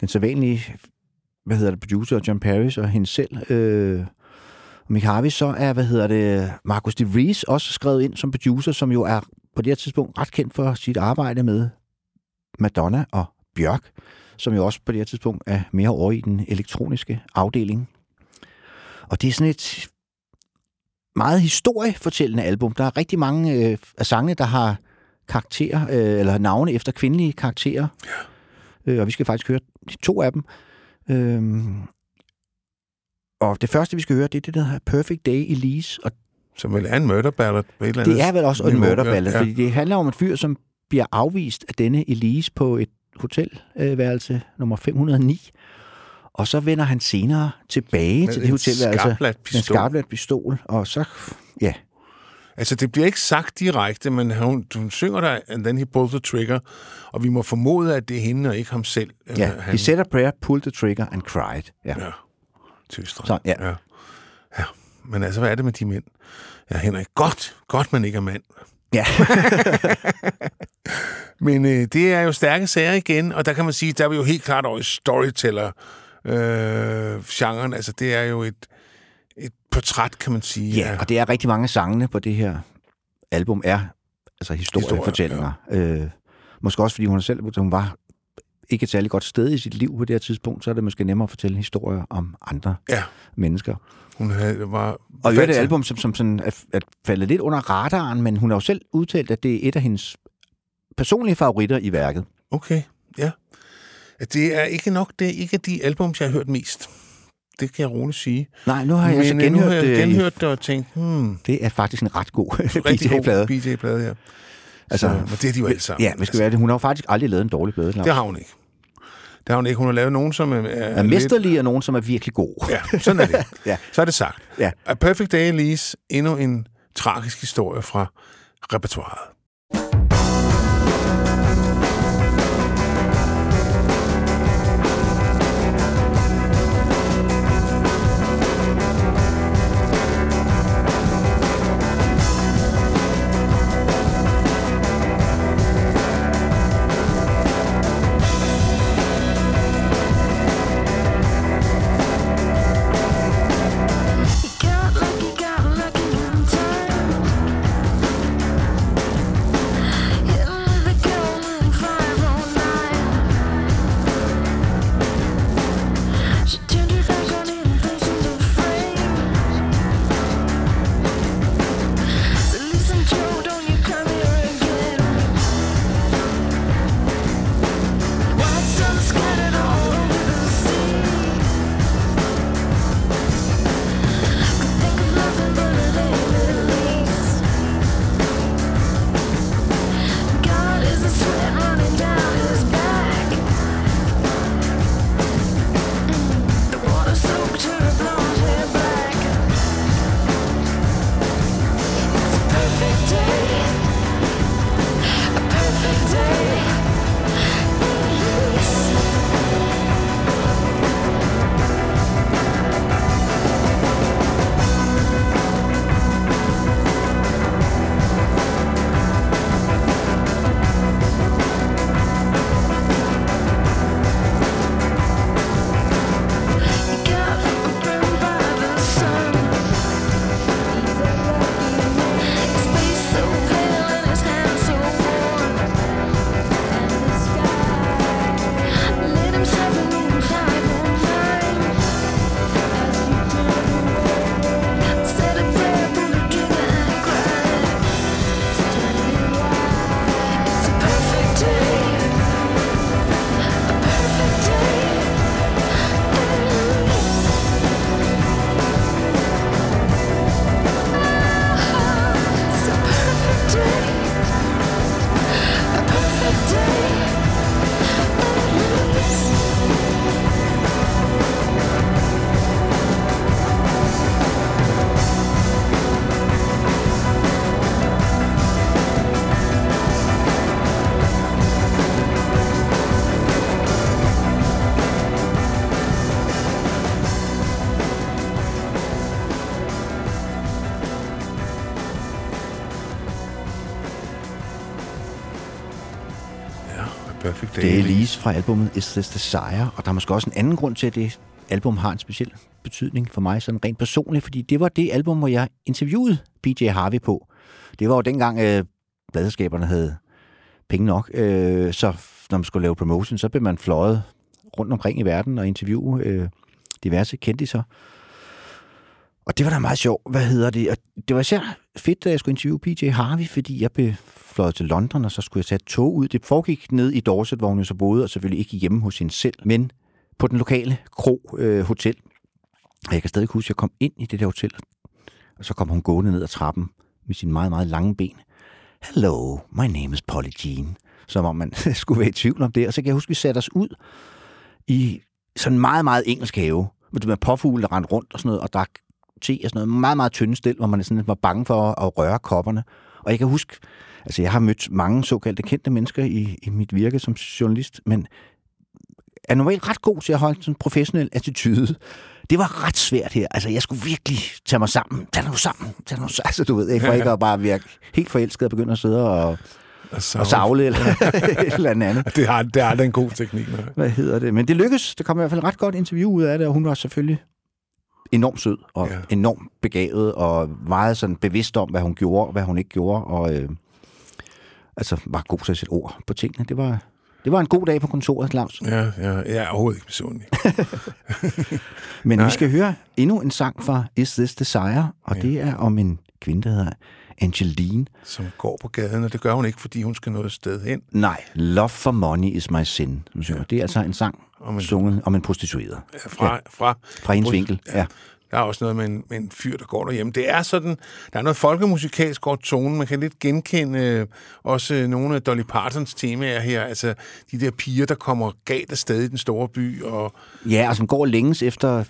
den sædvanlige, hvad hedder det, producer John Paris og hende selv, øh, og Mick Harvey, så er, hvad hedder det, Marcus de Vries også skrevet ind som producer, som jo er på det her tidspunkt ret kendt for sit arbejde med Madonna og Bjørk. som jo også på det her tidspunkt er mere over i den elektroniske afdeling. Og det er sådan et meget historiefortællende album. Der er rigtig mange øh, af sangene, der har karakterer, øh, eller navne efter kvindelige karakterer. Ja. Øh, og vi skal faktisk høre de to af dem. Øhm, og det første, vi skal høre, det er det, der hedder Perfect Day Elise. Og Som vel er en murder ballad på et det er vel også en murder ballad, ja. fordi det handler om en fyr, som bliver afvist af denne Elise på et hotelværelse nummer 509. Og så vender han senere tilbage Med til det hotelværelse skarpladt med en pistol. skarpladt pistol. Og så, ja, Altså, det bliver ikke sagt direkte, men hun, hun synger der, and then he pulled the trigger, og vi må formode, at det er hende og ikke ham selv. ja. Øh, He said a prayer, pulled the trigger and cried. Ja. Ja, tøstre. Så, ja. ja. Ja, men altså, hvad er det med de mænd? Ja, Henrik, godt, godt man ikke er mand. ja. Men øh, det er jo stærke sager igen, og der kan man sige, der er vi jo helt klart over i storyteller øh, genren. Altså, det er jo et, et portræt, kan man sige. Ja, og det er rigtig mange sangene på det her album er altså historiefortællinger. Historie, ja. øh, måske også fordi hun selv hun var ikke et særlig godt sted i sit liv på det her tidspunkt, så er det måske nemmere at fortælle historier om andre Ja. mennesker. Hun havde, var... Og i øvrigt et album, som, som sådan er, er faldet lidt under radaren, men hun har jo selv udtalt, at det er et af hendes personlige favoritter i værket. Okay, ja. Det er ikke nok, det er ikke de albums, jeg har hørt mest. Det kan jeg roligt sige. Nej, nu har jeg Men så øh, genhørt, nu har jeg det. genhørt det og tænkt, hmm, Det er faktisk en ret god BJ-plade. BJ-plade, ja. Altså, så, det er de jo alle sammen. Ja, vi skal være det. Hun har jo faktisk aldrig lavet en dårlig plade. Det har hun ikke. Det har hun ikke. Hun har lavet nogen, som er, er, er mesterlige og nogen, som er virkelig gode. Ja, sådan er det. Ja. Så er det sagt. Ja. A Perfect Day Elise, endnu en tragisk historie fra repertoiret. Er Elise fra albumet Is This Desire, og der er måske også en anden grund til, at det album har en speciel betydning for mig, sådan rent personligt, fordi det var det album, hvor jeg interviewede BJ Harvey på. Det var jo dengang, øh, pladselskaberne havde penge nok, øh, så når man skulle lave promotion, så blev man fløjet rundt omkring i verden og interviewe øh, diverse kendiser. Og det var da meget sjovt. Hvad hedder det? Og det var især fedt, da jeg skulle interviewe PJ Harvey, fordi jeg blev fløjet til London, og så skulle jeg sætte tog ud. Det foregik ned i Dorset, hvor hun jo så boede, og selvfølgelig ikke hjemme hos hende selv, men på den lokale kro øh, hotel. Og jeg kan stadig huske, at jeg kom ind i det der hotel, og så kom hun gående ned ad trappen med sine meget, meget lange ben. Hello, my name is Polly Jean. Som om man skulle være i tvivl om det. Og så kan jeg huske, at vi satte os ud i sådan en meget, meget engelsk have. Med med påfugle, der rendte rundt og sådan noget, og drak te og sådan noget. Meget, meget tynde stil, hvor man sådan var bange for at røre kopperne. Og jeg kan huske, altså jeg har mødt mange såkaldte kendte mennesker i, i mit virke som journalist, men er normalt ret god til at holde sådan en professionel attitude. Det var ret svært her. Altså, jeg skulle virkelig tage mig sammen. Tag nu sammen. Tag nu sammen. Altså, du ved, ikke? For ikke at bare virke helt forelsket og begynde at sidde og, og savle eller et eller andet. Det har, det er aldrig en god teknik. Nej. Hvad hedder det? Men det lykkedes. Der kom i hvert fald et ret godt interview ud af det, og hun var selvfølgelig enormt sød og Ja. enormt begavet og meget sådan bevidst om, hvad hun gjorde og hvad hun ikke gjorde, og øh, altså var god til at sætte ord på tingene. Det var, det var en god dag på kontoret, Claus. Ja, ja, jeg er overhovedet ikke misundelig. Men Nej. vi skal høre endnu en sang fra Is This Desire, og ja. det er om en kvinde, der hedder Angeline. som går på gaden, og det gør hun ikke, fordi hun skal noget sted hen. Nej, Love for Money is my sin. Synger. Det er altså en sang Om en- sunget om en prostitueret. Fra, ja. fra, Fra hendes vinkel, ja. Der er også noget med en, med en fyr, der går derhjemme. Det er sådan, der er noget folkemusikalsk over tonen. Man kan lidt genkende øh, også øh, nogle af Dolly Partons temaer her. Altså de der piger, der kommer galt afsted i den store by. Og, Ja, og som går længes efter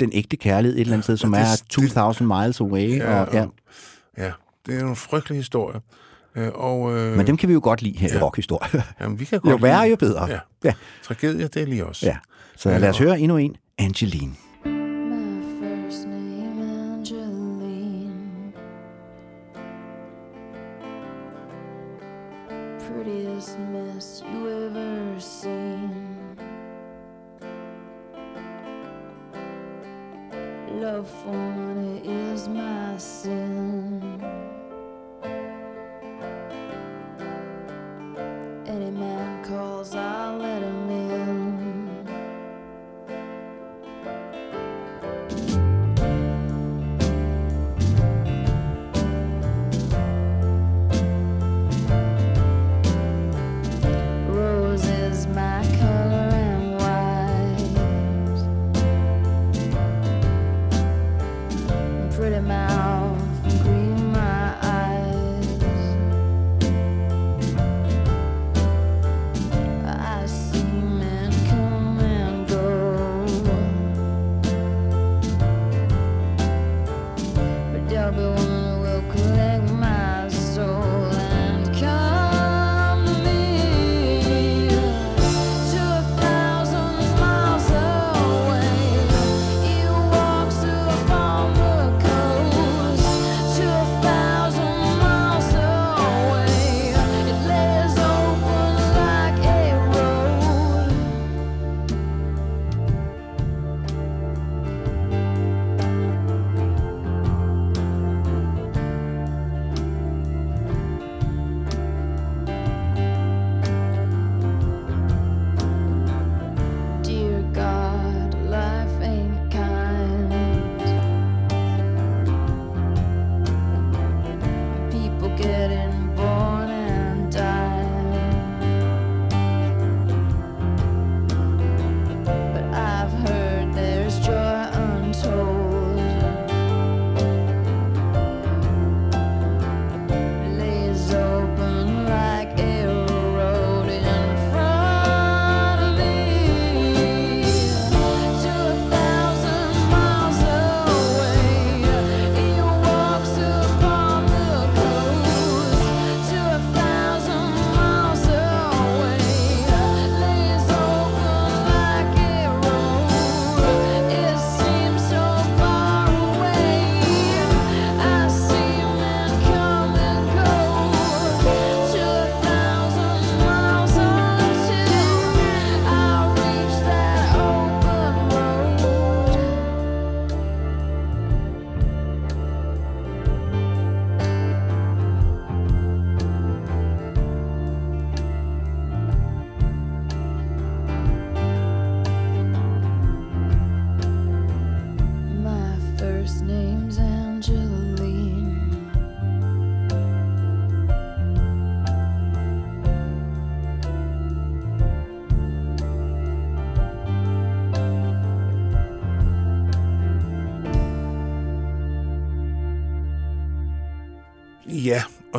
den ægte kærlighed et eller andet sted, som det- er det- 2000 miles away. Ja, og, ja. ja, det er nogle frygtelige historier. Øh, og, øh, Men dem kan vi jo godt lide her ja. i Ja. rockhistorie. jamen, vi kan godt jo værre, jo bedre. Ja. ja. Tragedier, det er lige også. ja. Så lad os høre endnu en. Angeline. My first name Angeline. Prettiest mess you ever seen. Love for money is my sin. Man calls, I'll let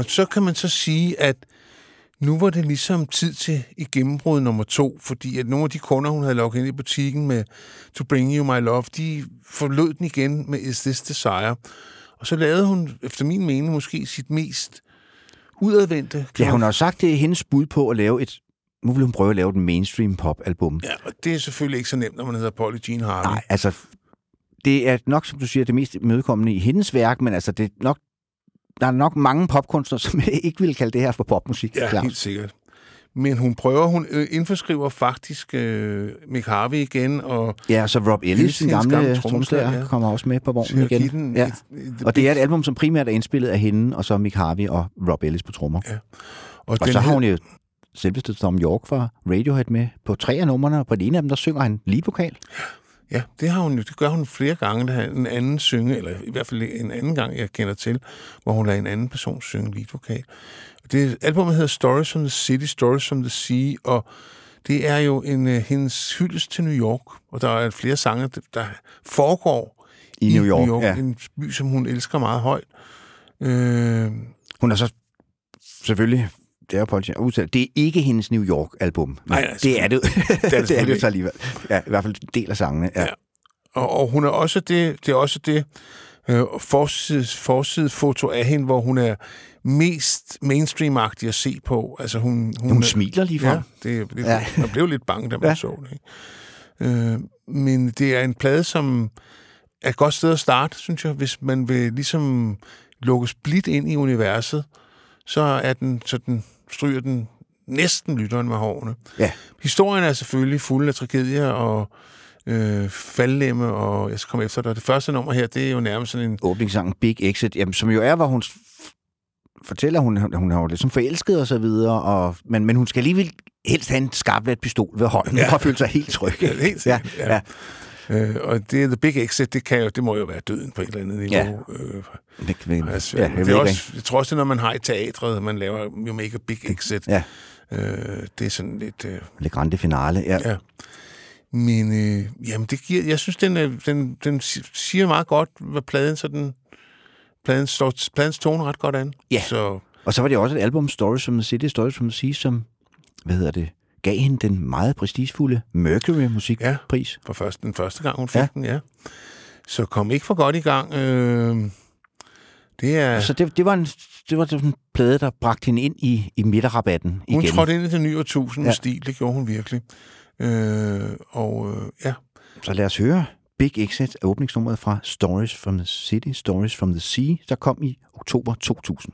og så kan man så sige, at nu var det ligesom tid til i gennembrud nummer to, fordi at nogle af de kunder, hun havde logget ind i butikken med To Bring You My Love, de forlod den igen med Is This Desire. Og så lavede hun, efter min mening, måske sit mest udadvendte. Ja, hun har sagt, det er hendes bud på at lave et... Nu vil hun prøve at lave et mainstream pop-album. Ja, og det er selvfølgelig ikke så nemt, når man hedder Polly Jean Harvey. Nej, altså... Det er nok, som du siger, det mest imødekommende i hendes værk, men altså, det er nok, der er nok mange popkunstnere, som ikke vil kalde det her for popmusik. Ja, Claus. helt sikkert. Men hun prøver, hun øh, indforskriver faktisk øh, Mick Harvey igen, og Ja, så Rob Ellis, den gamle, gamle trommeslager, ja. kommer også med på vognen igen. den Ja. et, et, Og det er et album, som primært er indspillet af hende, og så Mick Harvey og Rob Ellis på trommer. Ja. Og den så har hun jo selveste Tom York fra Radiohead med på tre af numrene, og på det ene af dem, der synger han lead-vokal. Ja, det har hun jo. Det gør hun flere gange. Der har en anden synge, eller i hvert fald en anden gang, jeg kender til, hvor hun lader en anden person synge lead-vokal. Det albumet hedder Stories from the City, Stories from the Sea, og det er jo en uh, hendes hyldest til New York, og der er flere sange, der foregår I New York, ja. en by, som hun elsker meget højt. Øh, Hun er så selvfølgelig, det er Paul Chan- udtalt, det er ikke hendes New York-album. Nej, nej, det er det. det er det, det, er det så alligevel. Ja, i hvert fald en del af sangene. Ja. Ja. Og, og hun er også det, det er også det øh, forside, forsidefoto af hende, hvor hun er mest mainstream-agtig at se på. Altså hun, hun, Hun er- smiler lige Ja, fra. det, det, Ja. ja. man blev lidt bange, da man Ja. ja. så det. Ikke? Øh, men det er en plade, som er et godt sted at starte, synes jeg, hvis man vil ligesom lukkes blidt ind i universet, så er den, så den stryger den næsten lytteren med hårene. Ja. Historien er selvfølgelig fuld af tragedier og øh, faldlemme, og jeg skal komme efter dig. Det første nummer her, det er jo nærmest sådan en... Åbningssangen Big Exit, jamen, som jo er, hvor hun fortæller, hun, hun har jo ligesom forelsket og så videre, og, men, men hun skal alligevel helst have en skarplet pistol ved hånden, ja. Ja. og føle sig helt tryg. Ja, helt ja, ja. Øh, og det er The Big Exit, det, kan jo, det må jo være døden på et eller andet niveau. Ja. Øh, Det, det, altså, ja, det er også, jeg tror også, det når man har i teatret, man laver You Make a Big Exit. Ja. Øh, det er sådan lidt... Øh, Le Grande Finale. Ja. ja. Men øh, jamen, det giver, jeg synes, den, den, den si- siger meget godt, hvad pladen sådan... Pladen står, pladens tone ret godt an. Ja. Så Og så var det også et album, Stories from the City, Stories from the Sea, som, hvad hedder det, gav hende den meget prestigefulde Mercury Musikpris. for først, den første gang, hun fik Ja. ja. den, ja. Så kom ikke for godt i gang. Øh, det er... Så det, det var en det var sådan en plade, der bragte hende ind i, i midterrabatten Hun igen. trådte ind i det nye årtusind med Ja. stil, det gjorde hun virkelig. Øh, og øh, ja, Så lad os høre Big Exit, åbningsnummeret fra Stories from the City, Stories from the Sea, der kom i oktober 2000.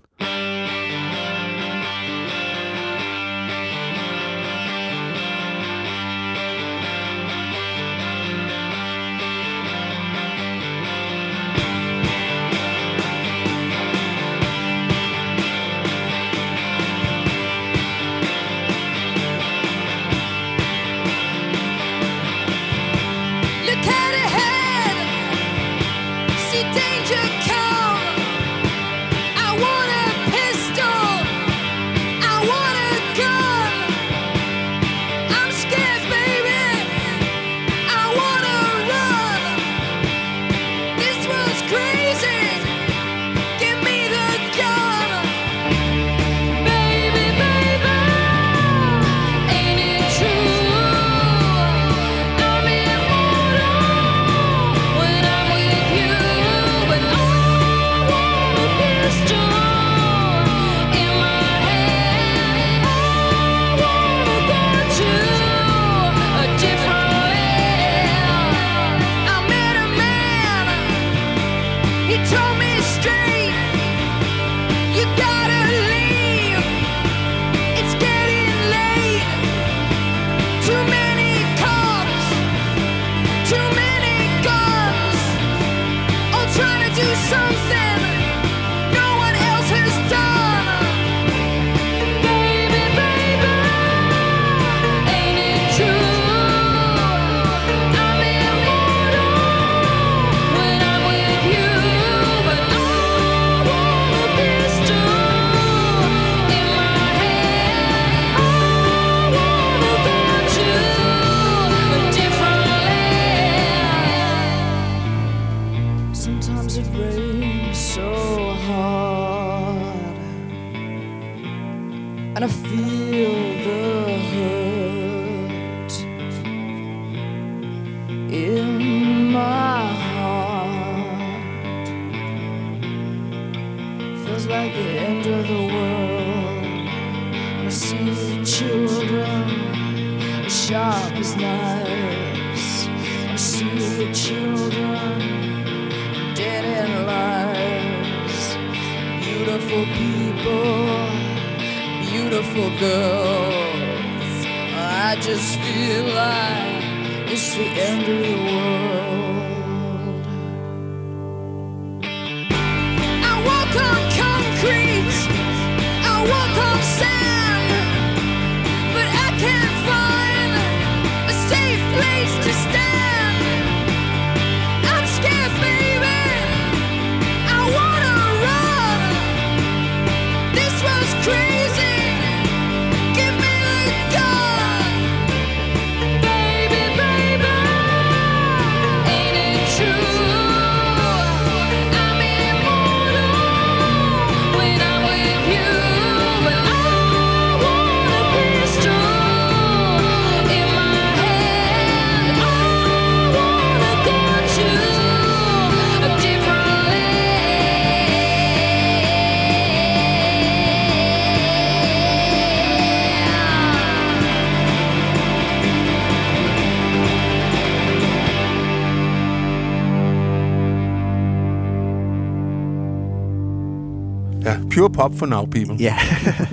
pure pop for now, people. Ja,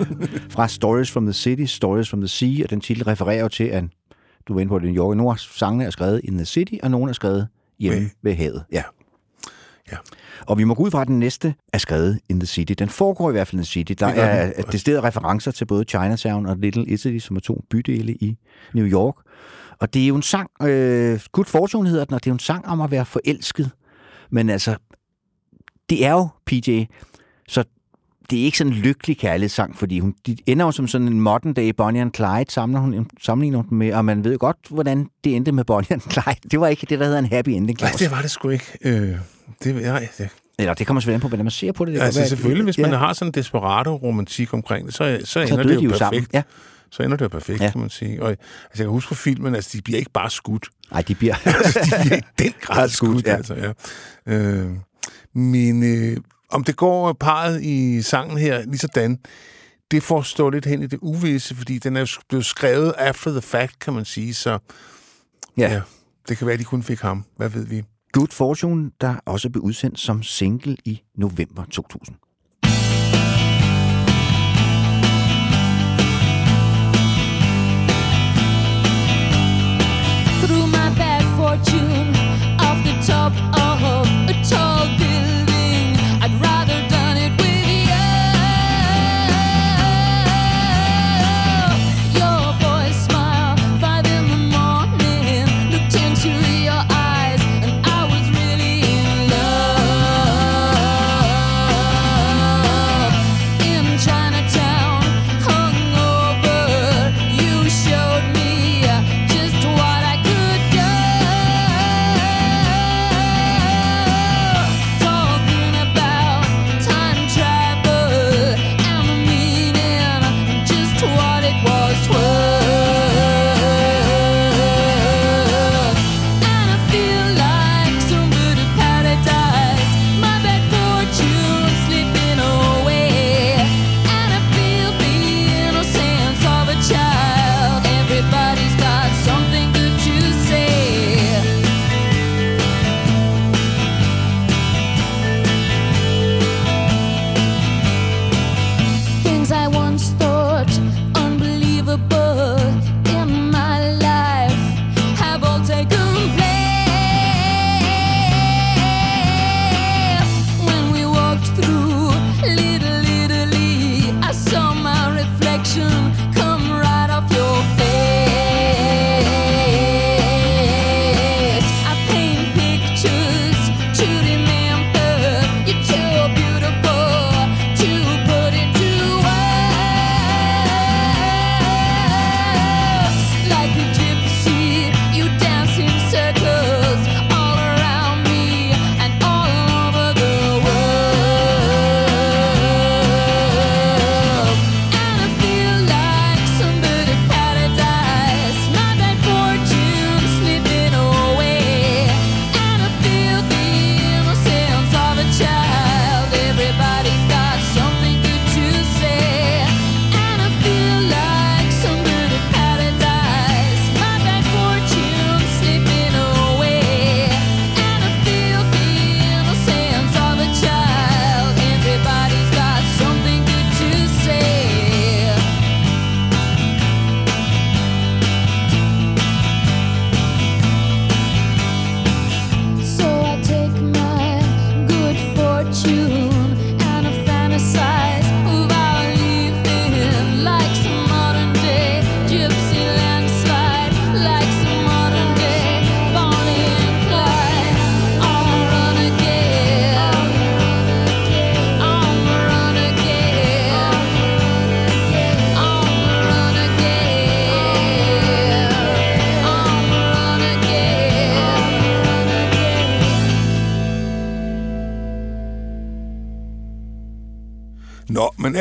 fra Stories from the City, Stories from the Sea, og den titel refererer jo til, at du var inde på det, New York. Nogle af sangene er skrevet in the city, og nogle er skrevet hjemme Ved- ved, ved havet. Ja. Ja. Og vi må gå ud fra, at den næste er skrevet in the city. Den foregår i hvert fald in the city. Der Det er decideret referencer til både Chinatown og Little Italy, som er to bydele i New York. Og det er jo en sang, øh, Good Fortune hedder den, og det er jo en sang om at være forelsket. Men altså, det er jo PJ, så det er ikke sådan en lykkelig kærlighedssang, fordi hun, de ender jo som sådan en modern day Bonnie and Clyde, sammenligner hun, sammenligner hun med, og man ved godt, hvordan det endte med Bonnie and Clyde. Det var ikke det, der hedder en happy ending, Nej, Claus. det var det sgu ikke. Øh, det, nej, det, Eller det kommer selvfølgelig an på, hvordan man ser på det. det altså være, selvfølgelig, hvis man ja, har sådan en desperado-romantik omkring det, så, så så ender det de jo jo sammen. perfekt. Ja. Så ender det jo perfekt, Ja. kan man sige. Og altså, jeg kan huske fra filmen, altså, de bliver ikke bare skudt. Ej, de bliver... de bliver i den grad skudt, skudt, ja. altså, ja. Øh, men øh, om det går parret i sangen her lige sådan, det får stå lidt hen i det uvisse, fordi den er blevet skrevet after the fact, kan man sige, så ja. ja, det kan være, at de kun fik ham. Hvad ved vi? Good Fortune, der også blev udsendt som single i november 2000. through my bad fortune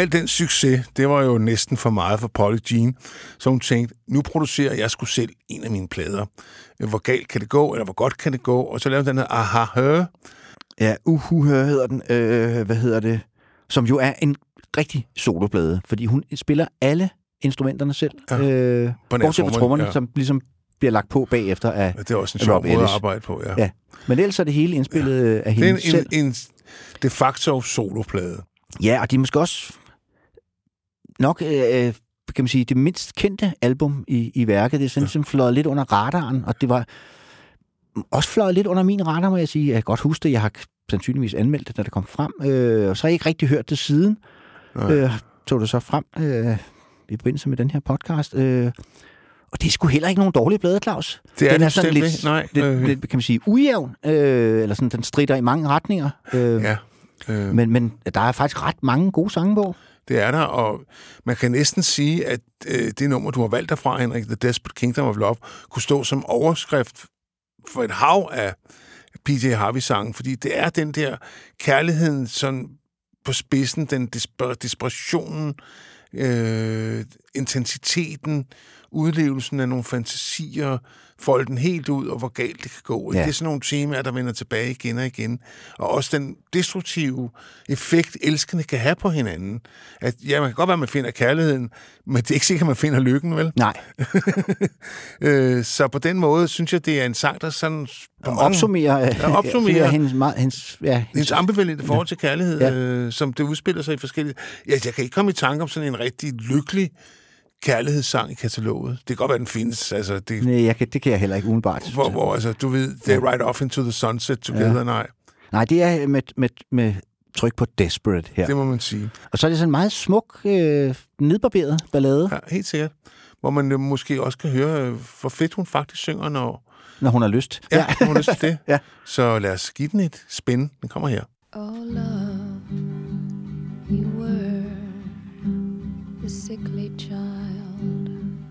al den succes, det var jo næsten for meget for Polly Jean, så hun tænkte, nu producerer jeg sgu selv en af mine plader. Hvor galt kan det gå, eller hvor godt kan det gå? Og så lavede den her Aha Hø. Ja, Uhu hedder den. Øh, hvad hedder det? Som jo er en rigtig soloplade, fordi hun spiller alle instrumenterne selv. Ja. Øh, bortset fra trommerne, ja. som ligesom bliver lagt på bagefter af... Det er også en af sjov måde at arbejde på, ja. Ja. Men ellers er det hele indspillet ja. af Det hende er selv. en, en, en de facto soloplade. Ja, og de er måske også nok, øh, kan man sige, det mindst kendte album i, i værket. Det er sådan, ja. som fløjet lidt under radaren, og det var også fløjet lidt under min radar, må jeg sige. Jeg kan godt huske det. Jeg har sandsynligvis anmeldt det, da det kom frem. Øh, og så har jeg ikke rigtig hørt det siden. Nej. Øh, tog det så frem øh, i forbindelse med den her podcast. Øh, og det er sgu heller ikke nogen dårlige blade, Claus. Det er den er sådan lidt, ikke. Nej, lidt, øh. lidt, kan man sige, ujævn. Øh, eller sådan, den strider i mange retninger. Øh, Ja. Øh, men, men der er faktisk ret mange gode sange på. Det er der, og man kan næsten sige, at øh, det nummer, du har valgt derfra, Henrik, The Desperate Kingdom of Love, kunne stå som overskrift for et hav af PJ Harvey-sangen, fordi det er den der kærligheden sådan på spidsen, den desper- desperationen, øh, intensiteten, udlevelsen af nogle fantasier, folde den helt ud, og hvor galt det kan gå. Ja. Ja. Det er sådan nogle temaer, der vender tilbage igen og igen. Og også den destruktive effekt, elskende kan have på hinanden. At, ja, man kan godt være, at man finder kærligheden, men det er ikke sikkert, at man finder lykken, vel? Nej, øh, så på den måde synes jeg, det er en sang, der sådan... På og opsummerer, Ja, opsummerer. hendes, meget, hendes, ja, hendes, Hendes ambivalente forhold til kærlighed, ja. Ja. øh, som det udspiller sig i forskellige... Ja, jeg kan ikke komme i tanke om sådan en rigtig lykkelig kærlighedssang i kataloget. Det kan godt være, den findes. Altså, det, Nej, jeg kan, det kan jeg heller ikke umiddelbart. hvor, hvor, altså, du ved, det er right off into the sunset together, ja. nej. Nej, det er med, med, med tryk på Desperate her. Det må man sige. Og så er det sådan en meget smuk, øh, nedbarberet ballade, Ja, helt sikkert. Hvor man øh, måske også kan høre, øh, hvor fedt hun faktisk synger, når, når hun har lyst. ja, ja. når hun har lyst til det. Ja. Så lad os give den et spænd. Den kommer her. Oh, love, you were the sickly child,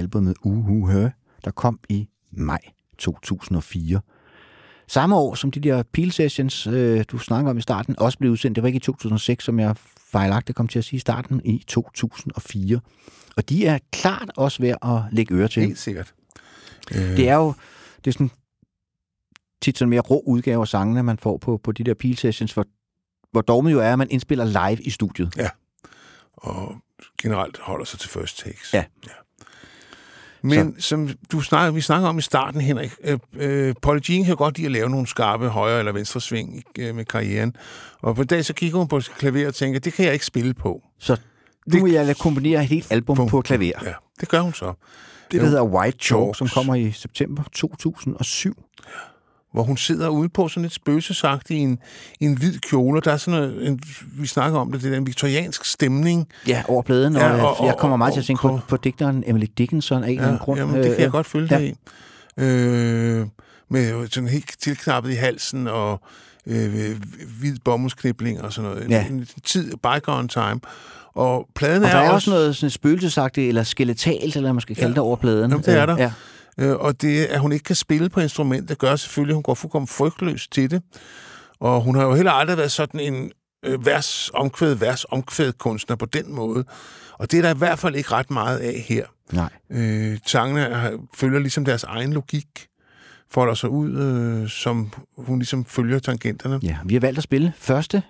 albumet Uhu Her, der kom i maj 2004. samme år, som de der Peel Sessions, øh, du snakker om i starten, også blev udsendt. Det var ikke i 2006, som jeg fejlagtigt kom til at sige i starten, i 2004. Og de er klart også ved at lægge øre til. Helt sikkert. Øh, Det er jo det er sådan, tit sådan mere rå udgave af sangene, man får på, på de der Peel Sessions, hvor, hvor dogmet jo er, at man indspiller live i studiet. og generelt holder sig til first takes. Ja. ja. Men så. som du snakker, vi snakker om i starten, Henrik, øh, øh, Polly Jean kan godt lide at lave nogle skarpe højre- eller venstre sving øh, med karrieren. Og på en dag så kigger hun på sit klaver og tænker, det kan jeg ikke spille på. Så nu vil jeg lade komponere et helt album på, på klaver. Ja, det gør hun så. Det, der hedder White Chalk, som kommer i september 2007. hvor hun sidder ude på sådan et spøgelsesagt i en, i en hvid kjole. og Der er sådan en, vi snakker om det, det er en viktoriansk stemning. Ja, over pladen, og, Ja, ja, og- og, og jeg kommer og- meget til at tænke på, og- på digteren Emily Dickinson af en eller anden grund. jamen, det kan jeg Øh, godt følge ja. dig i. Øh, med sådan helt tilknappet i halsen og øh, hvid bomuldsknibling og sådan noget. Ja. En, en tid, bygone time. Og pladen Og er, der er også... også noget sådan spøgelsesagtigt, eller skeletalt, eller man skal kalde Ja. det over pladen. Jamen, det er Øh, der. Ja. Øh, og det, at hun ikke kan spille på instrumentet, gør selvfølgelig, at hun går fuldkommen frygtløs til det. Og hun har jo heller aldrig været sådan en øh, vers, omkvæd, vers, omkvæd kunstner på den måde. Og det er der i hvert fald ikke ret meget af her. Nej. Øh, sangene er, følger ligesom deres egen logik, folder sig ud, øh, som hun ligesom følger tangenterne. ja, vi har valgt at spille første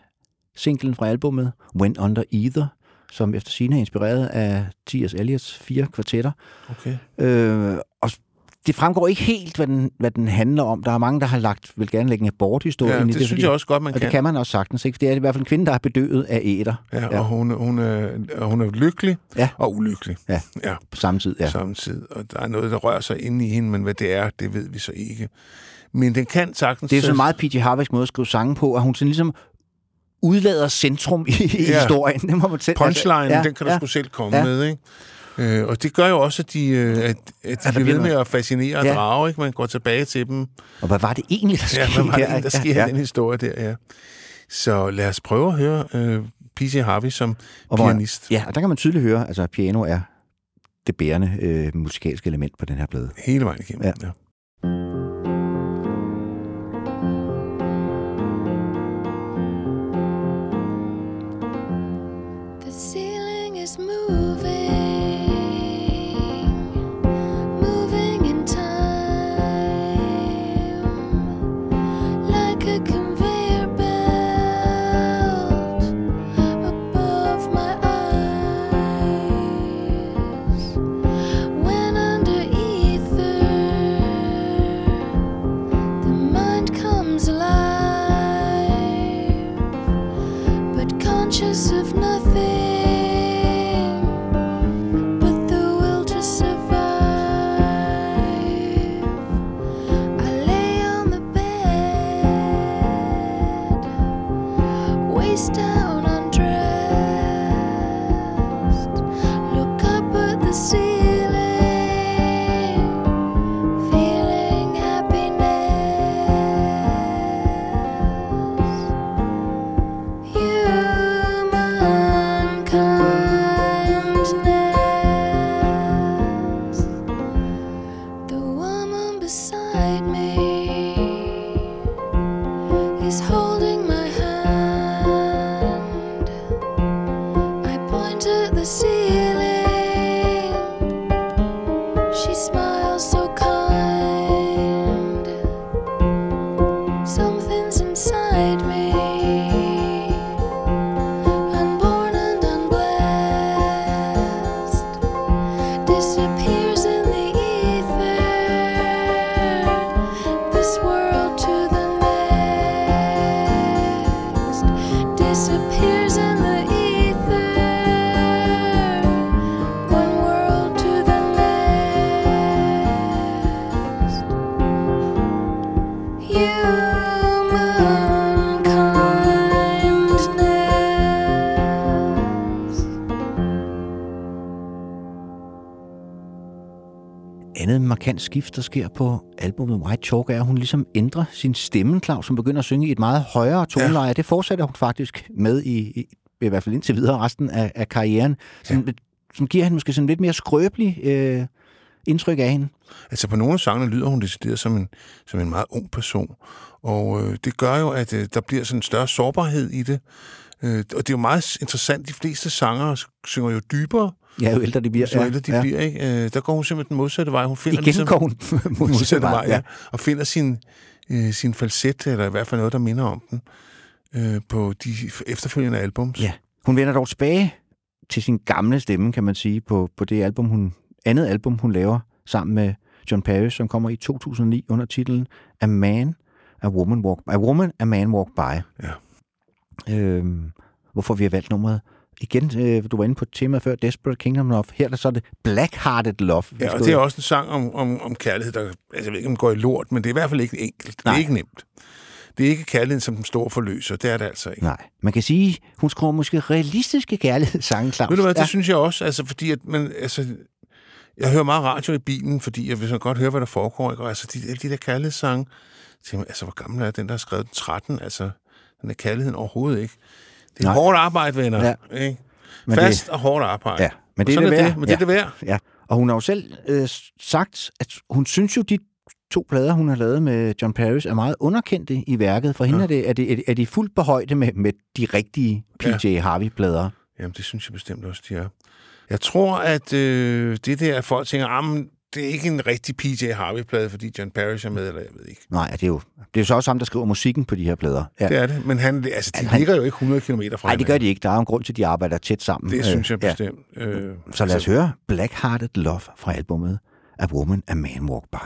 singlen fra albumet, When Under Either, som efter sine er inspireret af T.S. Eliots fire kvartetter. Okay. Øh, det fremgår ikke helt, hvad den, hvad den handler om. Der er mange, der har lagt, vil gerne lægge en aborthistorie Ja, ind i det, det. synes fordi- jeg også godt, man Og kan. det kan man også sagtens, ikke? For det er i hvert fald en kvinde, der er bedøvet af æder Ja, Ja. og hun, hun, er, og hun er lykkelig Ja. og ulykkelig Ja. ja, på samme tid. Ja. samtidig. Og der er noget, der rører sig inde i hende, men hvad det er, det ved vi så ikke. Men den kan sagtens... Det er en meget P.J. Harvey's måde at skrive sange på, at hun sådan ligesom udlader centrum i, i Ja. historien. Det må man selv, Punchline, altså, ja, den kan du ja. sgu selv komme ja. med, ikke? Øh, og det gør jo også, at de, øh, at, at de der bliver ved med at fascinere og Ja. drage, ikke? Man går tilbage til dem. Og hvad var det egentlig, der Ja, skete hvad var det, der ikke? sker ja, i den historie der, ja. Så lad os prøve at høre øh, P.C. Harvey som Og hvor- pianist. Ja, og der kan man tydeligt høre, altså piano er det bærende øh, musikalske element på den her plade. Hele vejen igennem. Ja. Ja. Markant skift, der sker på albumet White Chalk, er, at hun ligesom ændrer sin stemme, Claus, som begynder at synge i et meget højere toneleje. Ja. Det fortsætter hun faktisk med i, i, i hvert fald indtil videre resten af, af karrieren, som, ja. som giver hende måske sådan lidt mere skrøbelig, øh, indtryk af hende? Altså på nogle af sangene lyder hun decideret som en, som en meget ung person. Og øh, det gør jo, at øh, der bliver sådan en større sårbarhed i det. Øh, og det er jo meget interessant. De fleste sanger synger jo dybere, Ja, jo ældre de bliver. så ældre de ja. bliver. Ikke? Øh, der går hun simpelthen den modsatte vej. Hun finder Igen går hun modsatte vej, ja. Og finder sin, øh, sin falset, eller i hvert fald noget, der minder om den, øh, på de efterfølgende albums. Ja. Hun vender dog tilbage til sin gamle stemme, kan man sige, på, på det album, hun, andet album, hun laver sammen med John Parrish, som kommer i 2009 under titlen A Man, A Woman Walk, A Woman, A Man Walk By. Ja. Øhm, hvorfor vi har valgt nummeret. Igen, øh, du var inde på temaet før, Desperate Kingdom Love. Her der så er det Black-Hearted Love. vi Ja, og det er også en sang om, om, om kærlighed, der, altså jeg ved ikke, om går i lort, men det er i hvert fald ikke enkelt. Det Nej. er ikke nemt. Det er ikke kærligheden som den store forløser. Det er det altså ikke. Nej, man kan sige, hun skriver måske realistiske kærlighedssange, Claus. Ved du hvad, det ja. synes jeg også, altså fordi at man, altså, jeg hører meget radio i bilen, fordi jeg vil så godt høre, hvad der foregår, ikke? og altså de, de der kærlighedssange, tænker man, altså hvor gammel er den, der har skrevet den 13, altså den er kærligheden overhovedet ikke. Det er Nej. Hårdt arbejde, venner. Ja. Ja. Ikke? Men Fast det, og hårdt arbejde. Ja, men det er det værd. det, men det er det værd. Ja, og hun har jo selv øh, sagt, at hun synes jo, de to plader, hun har lavet med John Parrish, er meget underkendte i værket. For hende Ja. er, det, er, det, er, de, er de fuldt på højde med, med de rigtige PJ ja. Harvey-plader. Jamen, det synes jeg bestemt også, de er. Jeg tror, at øh, det der, at folk tænker, ah, men det er ikke en rigtig PJ Harvey-plade, fordi John Parrish er med, eller jeg ved ikke. Nej, det er jo det er jo så også ham, der skriver musikken på de her plader. Ja. Det er det, men han, altså, de Han- ligger jo ikke 100 km fra Nej, det gør de ikke. Der er jo en grund til, at de arbejder tæt sammen. Det synes jeg Øh, bestemt. Ja. Øh, Så lad os høre Black-Hearted Love fra albumet A Woman, A Man Walk By.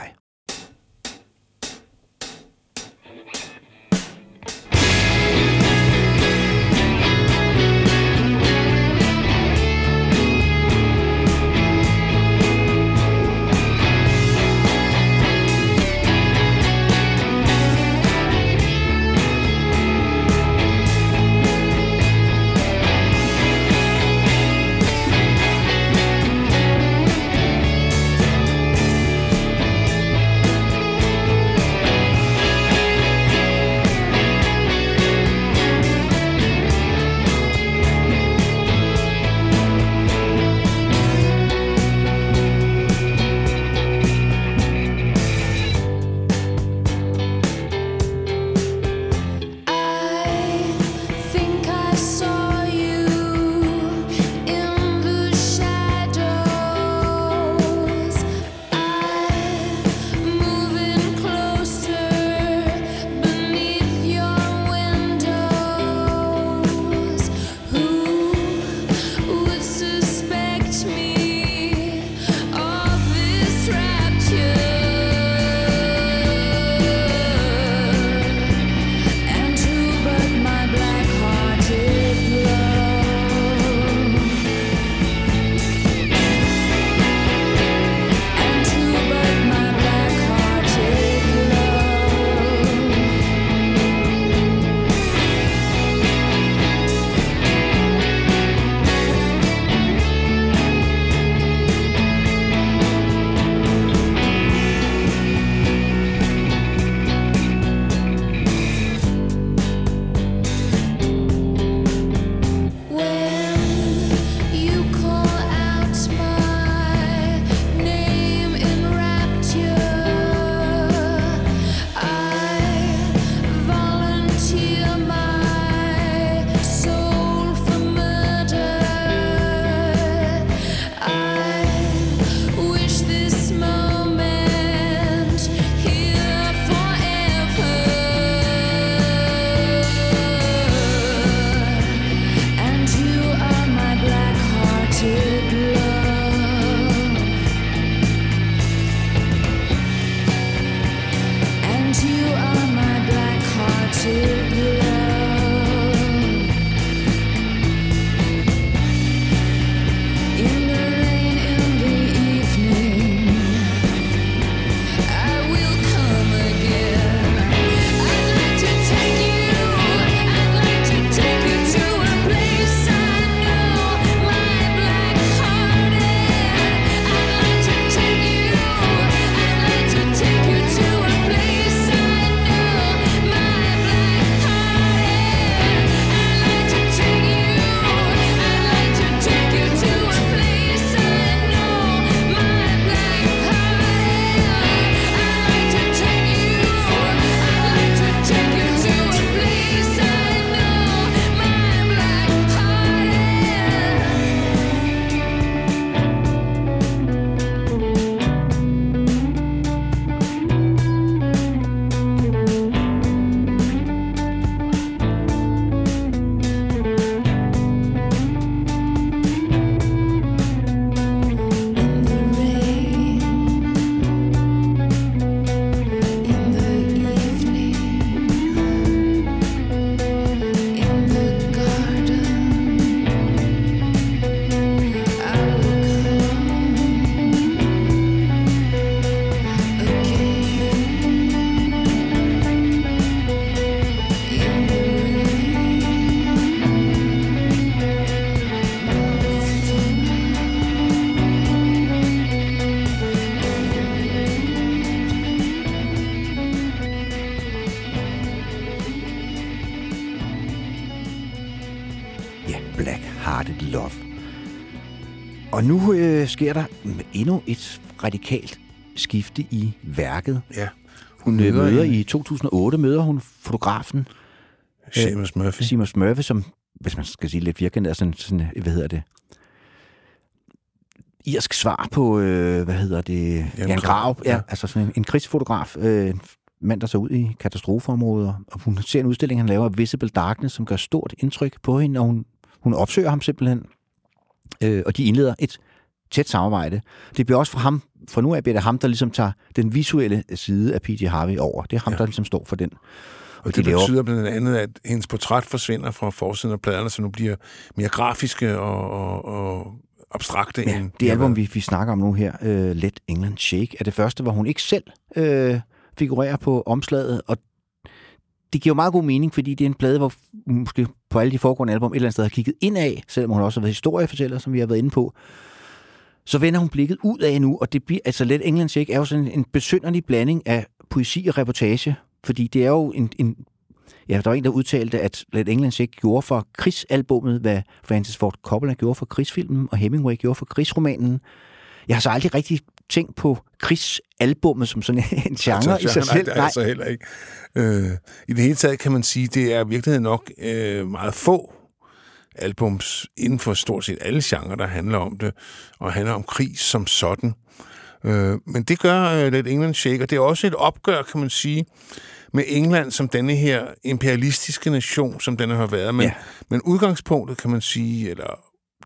Øh, sker der endnu et radikalt skifte i værket. Ja. Hun øh, Møder en- i 2008 møder hun fotografen Seamus Murphy. Seamus Murphy, som, hvis man skal sige lidt virkende, er sådan, sådan hvad hedder det, irsk svar på, øh, hvad hedder det, Jan, Jan Grav, ja, ja. altså sådan en, en krigsfotograf, øh, en mand, der så ud i katastrofeområder, og hun ser en udstilling, han laver, Visible Darkness, som gør stort indtryk på hende, og hun, hun opsøger ham simpelthen, øh, og de indleder et tæt samarbejde. Det bliver også for ham, for nu af bliver det ham, der ligesom tager den visuelle side af P.J. Harvey over. Det er ham, ja. der ligesom står for den. Og det betyder blandt andet, at hendes portræt forsvinder fra forsiden af pladerne, så nu bliver mere grafiske og, og, og abstrakte. Ja, end det album, vi, vi snakker om nu her, uh, Let England Shake, er det første, hvor hun ikke selv uh, figurerer på omslaget, og det giver jo meget god mening, fordi det er en plade, hvor måske på alle de foregående album et eller andet sted har kigget indad, selvom hun også har været historiefortæller, som vi har været inde på. Så vender hun blikket ud af nu, og det bliver, altså Let England Shake er jo sådan en besynderlig blanding af poesi og reportage, fordi det er jo en, en Ja, der var en, der udtalte, at Let England Shake gjorde for krigsalbummet, hvad Francis Ford Coppola gjorde for krigsfilmen, og Hemingway gjorde for krigsromanen. Jeg har så aldrig rigtig tænkt på krigsalbummet som sådan en genre i sig nej, selv. det er altså heller ikke. Øh, I det hele taget kan man sige, det er i virkeligheden nok øh, meget få albums inden for stort set alle genrer, der handler om det, og handler om krig som sådan. Øh, men det gør øh, Let England Shake, og det er også et opgør, kan man sige, med England som denne her imperialistiske nation, som den har været. Men, Ja. men udgangspunktet, kan man sige, eller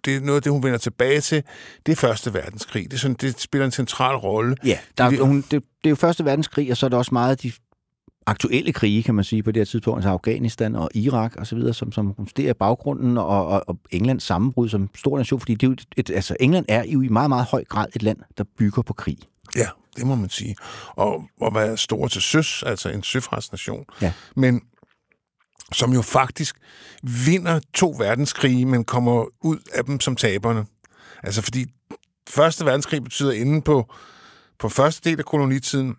det er noget det, hun vender tilbage til, det er Første Verdenskrig. Det, er sådan, det spiller en central rolle. Ja, der, Det- er, hun, det, det er jo Første Verdenskrig, og så er der også meget de aktuelle krige, kan man sige, på det her tidspunkt, altså Afghanistan og Irak og så videre, som, som rumsterer baggrunden, og, og, og Englands sammenbrud som stor nation, fordi det er jo et, altså, England er jo i meget, meget høj grad et land, der bygger på krig. Ja, det må man sige. Og, og være stor til søs, altså en søfartsnation. Ja. Men som jo faktisk vinder to verdenskrige, men kommer ud af dem som taberne. Altså fordi Første verdenskrig betyder inde på, på første del af kolonitiden,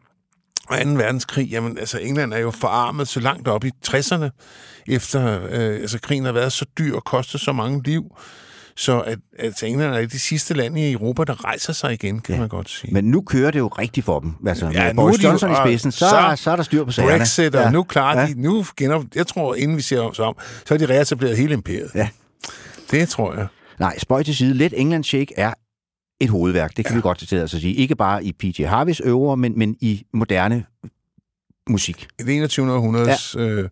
og 2. verdenskrig, jamen altså England er jo forarmet så langt op i 60'erne, efter øh, altså krigen har været så dyr og kostet så mange liv, så at, at England er de sidste lande i Europa, der rejser sig igen, kan ja. man godt sige. Men nu kører det jo rigtigt for dem. Altså, Ja, med nu Boris de jo- Johnson i spidsen, så, så- så, er der styr på sagerne. Brexit, og Ja. nu klarer Ja. de, nu gener, jeg tror, inden vi ser os om, så har de reetableret hele imperiet. Ja. Det tror jeg. Nej, spøj til side. Let England Shake er et hovedværk. Det kan ja. vi godt til at sige. Ikke bare i P.J. Harveys øvre, men, men i moderne musik. I det 21. århundredes ja. øh,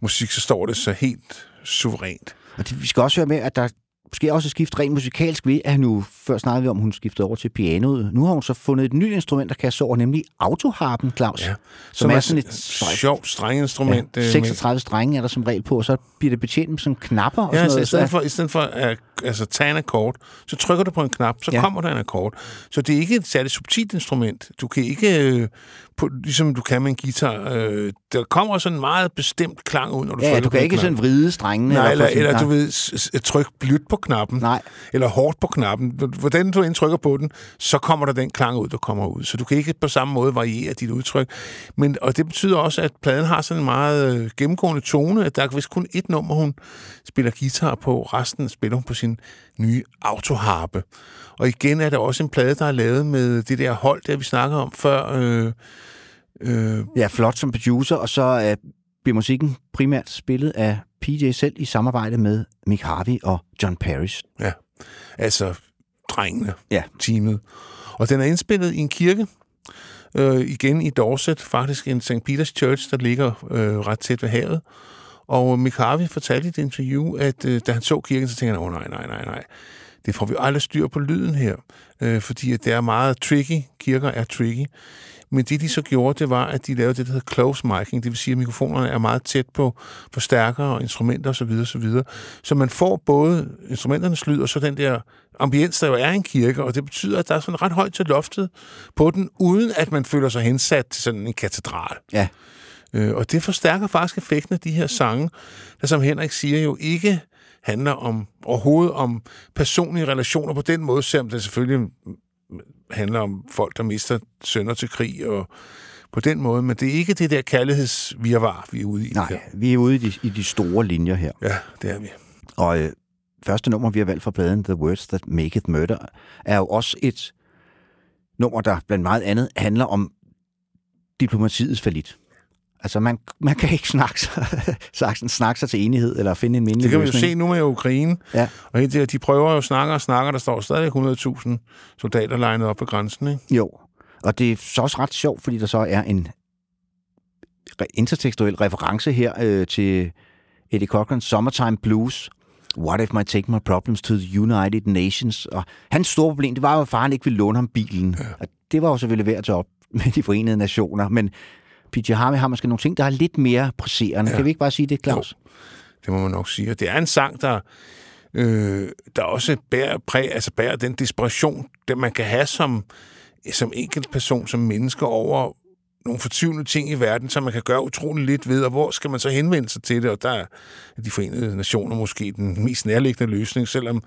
musik, så står det så helt suverænt. Og det, vi skal også høre med, at der sker også et skift rent musikalsk ved, at nu før snakkede vi om, hun skiftede over til pianoet. Nu har hun så fundet et nyt instrument, der kan så over, nemlig autoharpen, Claus. Ja. Som, er sådan et sjovt strenginstrument. Ja, øh, 36 strenge er der som regel på, og så bliver det betjent med sådan knapper og Ja, sådan altså, i noget. stedet Så- for, i stedet for at altså, tage en akkord, så trykker du på en knap, så. Ja. kommer der en akkord. Så det er ikke et særligt subtilt instrument. Du kan ikke, øh, på, ligesom du kan med en guitar, øh, der kommer sådan en meget bestemt klang ud, når du Ja, trykker du kan ikke knap. sådan vride strengene. Nej, eller, eller nej. du ved, tryk blødt på knappen. Nej. Eller hårdt på knappen. Hvordan du end trykker på den, så kommer der den klang ud, der kommer ud. Så du kan ikke på samme måde variere dit udtryk. Men, og det betyder også, at pladen har sådan en meget øh, gennemgående tone, at der er vist kun et nummer, hun spiller guitar på. Resten spiller hun på sin nye autoharpe. Og igen er der også en plade, der er lavet med det der hold, der vi snakker om før. Øh, øh, Ja, flot som producer, og så øh, bliver musikken primært spillet af PJ selv i samarbejde med Mick Harvey og John Parrish. Ja, altså drengene, Ja. teamet. Og den er indspillet i en kirke, øh, igen i Dorset, faktisk en St. Peter's Church, der ligger øh, ret tæt ved havet. Og Mikavi fortalte i et interview, at øh, da han så kirken, så tænkte han, åh oh, nej, nej, nej, nej, det får vi aldrig styr på lyden her, øh, fordi at det er meget tricky, kirker er tricky. Men det, de så gjorde, det var, at de lavede det, der hedder close micing. Det vil sige, at mikrofonerne er meget tæt på forstærkere og instrumenter osv. osv. Så man får både instrumenternes lyd og så den der ambiens, der jo er i en kirke, og det betyder, at der er sådan ret højt til loftet på den, uden at man føler sig hensat til sådan en katedral. Ja. Øh, og det forstærker faktisk effekten af de her sange, der som Henrik siger jo ikke handler om overhovedet om personlige relationer på den måde, selvom det selvfølgelig handler om folk, der mister sønner til krig og på den måde, men det er ikke det der kærlighedsvirvar, vi er ude i. Nej, her. vi er ude i de, i de store linjer her. Ja, det er vi. Og øh, første nummer, vi har valgt fra pladen, The Words That Make It Murder, er jo også et nummer, der blandt meget andet handler om diplomatiets falit. Altså, man, man kan ikke snakke sig, snakke, snakke sig til enighed, eller finde en mindelig Det kan vi jo løsning. se nu med Ukraine. Ja. Og helt det, de prøver jo snakke og snakke, og der står stadig 100.000 soldater legnet op på grænsen. Ikke? Jo, og det er så også ret sjovt, fordi der så er en intertekstuel reference her øh, til Eddie Cochran's Summertime Blues. What if I take my problems to the United Nations? Og hans store problem, det var jo, at faren ikke ville låne ham bilen. Ja. Og det var jo selvfølgelig værd at tage op med de forenede nationer. Men P.J. Harvey har måske nogle ting, der er lidt mere presserende. Ja. Kan vi ikke bare sige det, Claus? Det må man nok sige. Og det er en sang, der, øh, der også bærer, præg, altså bærer den desperation, den man kan have som, som enkelt person, som menneske over nogle fortvivlende ting i verden, som man kan gøre utrolig lidt ved, og hvor skal man så henvende sig til det? Og der er de forenede nationer måske den mest nærliggende løsning, selvom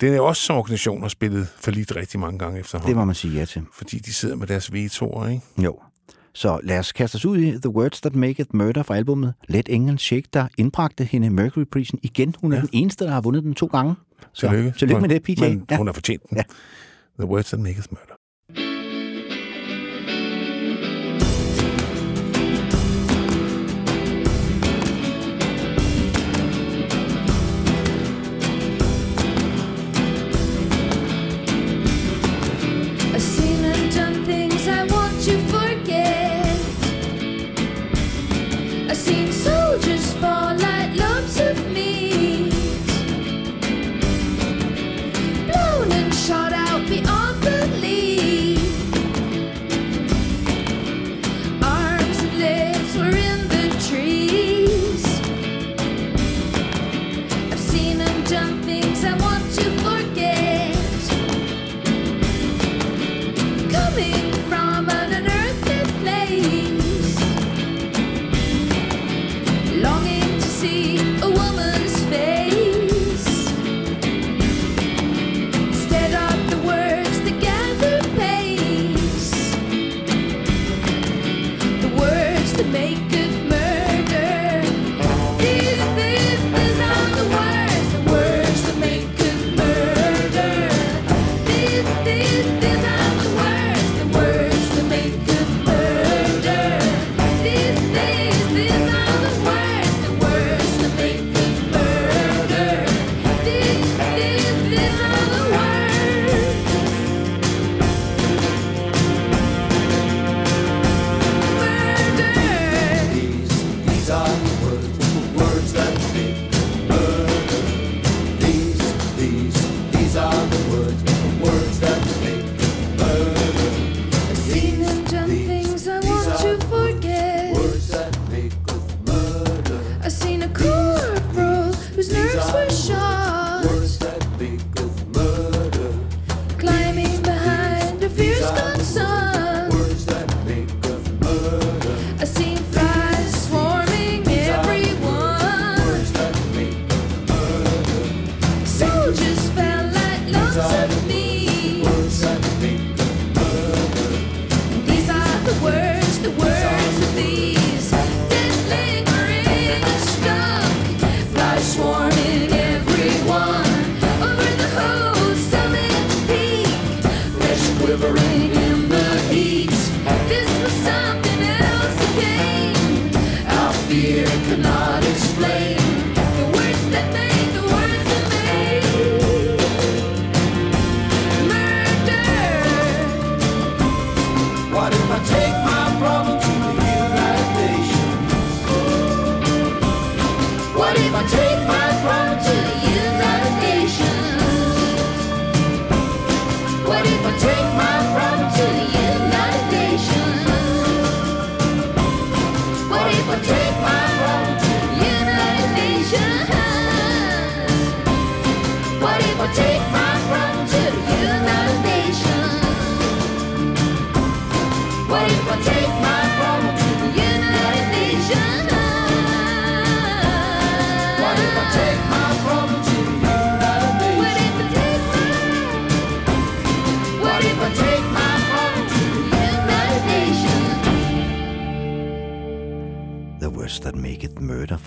den er også som organisation har spillet for lidt rigtig mange gange efterhånden. Det må man sige ja til. Fordi de sidder med deres vetoer, ikke? Jo. Så lad os kaste os ud i The Words That Make It Murder fra albumet Let England Shake, der indbragte hende Mercury-prisen igen. Hun er ja. den eneste, der har vundet den to gange. Så Tillykke. tillykke med det, PJ. Men Ja. hun har fortjent den. Ja. The words that make us murder.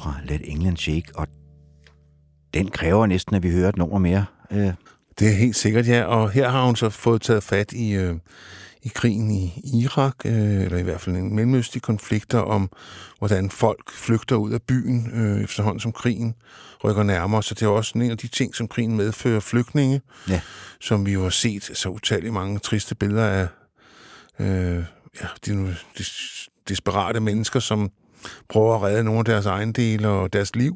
Fra Let England Shake. Og den kræver næsten, at vi hører et nummer mere. Øh, Det er helt sikkert, ja. Og her har hun så fået taget fat i, øh, i krigen i Irak, øh, eller i hvert fald en mellemøstlig konflikter om, hvordan folk flygter ud af byen øh, efterhånden som krigen rykker nærmere. Så det er også en af de ting, som krigen medfører flygtninge, Ja. som vi jo har set så utallige mange triste billeder af øh, ja, de, de desperate mennesker, som prøver at redde nogle af deres ejendele og deres liv.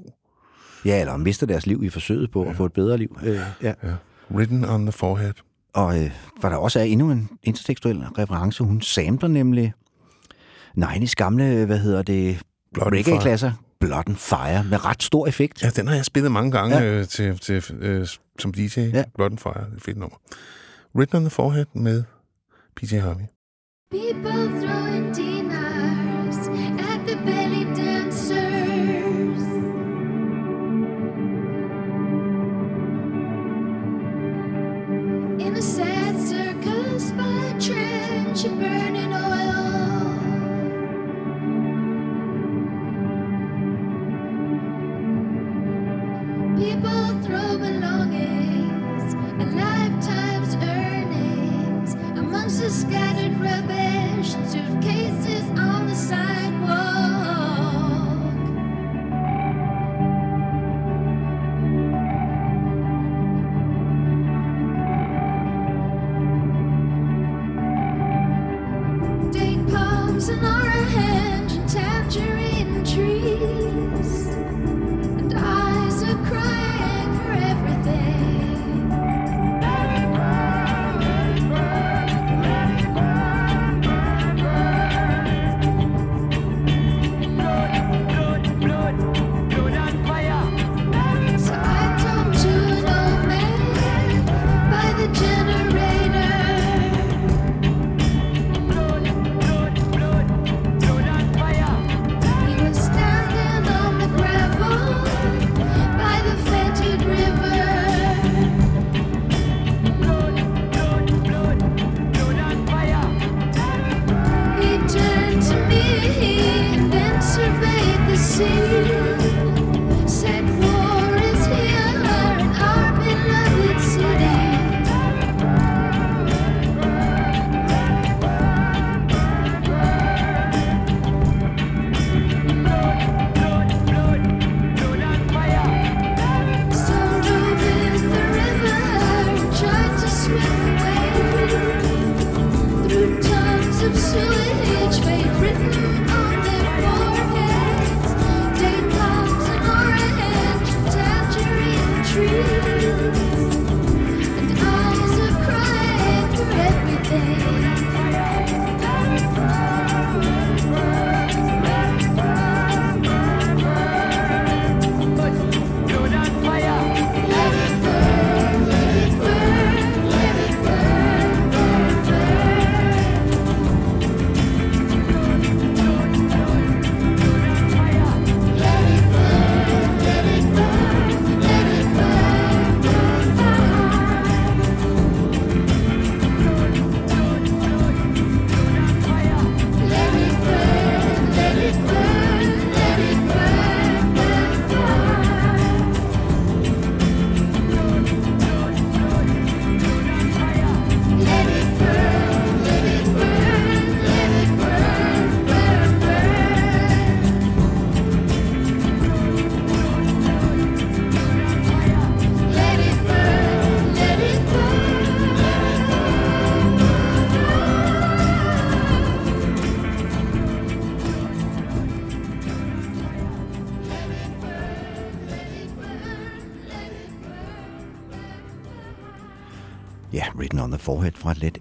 ja, eller mister deres liv i forsøget på at få et bedre liv. Øh, ja. Ja. Written on the forehead. Og øh, hvor der også er endnu en intertekstuel reference. Hun samler nemlig Nine's gamle, hvad hedder det, reggae-klasser. Blood and Fire, med ret stor effekt. Ja, den har jeg spillet mange gange Ja. ja. øh, til, til, øh, som DJ. Ja. Ja. Blood and Fire, det er et fedt nummer. Written on the Forehead med PJ Harvey. People throwing dinars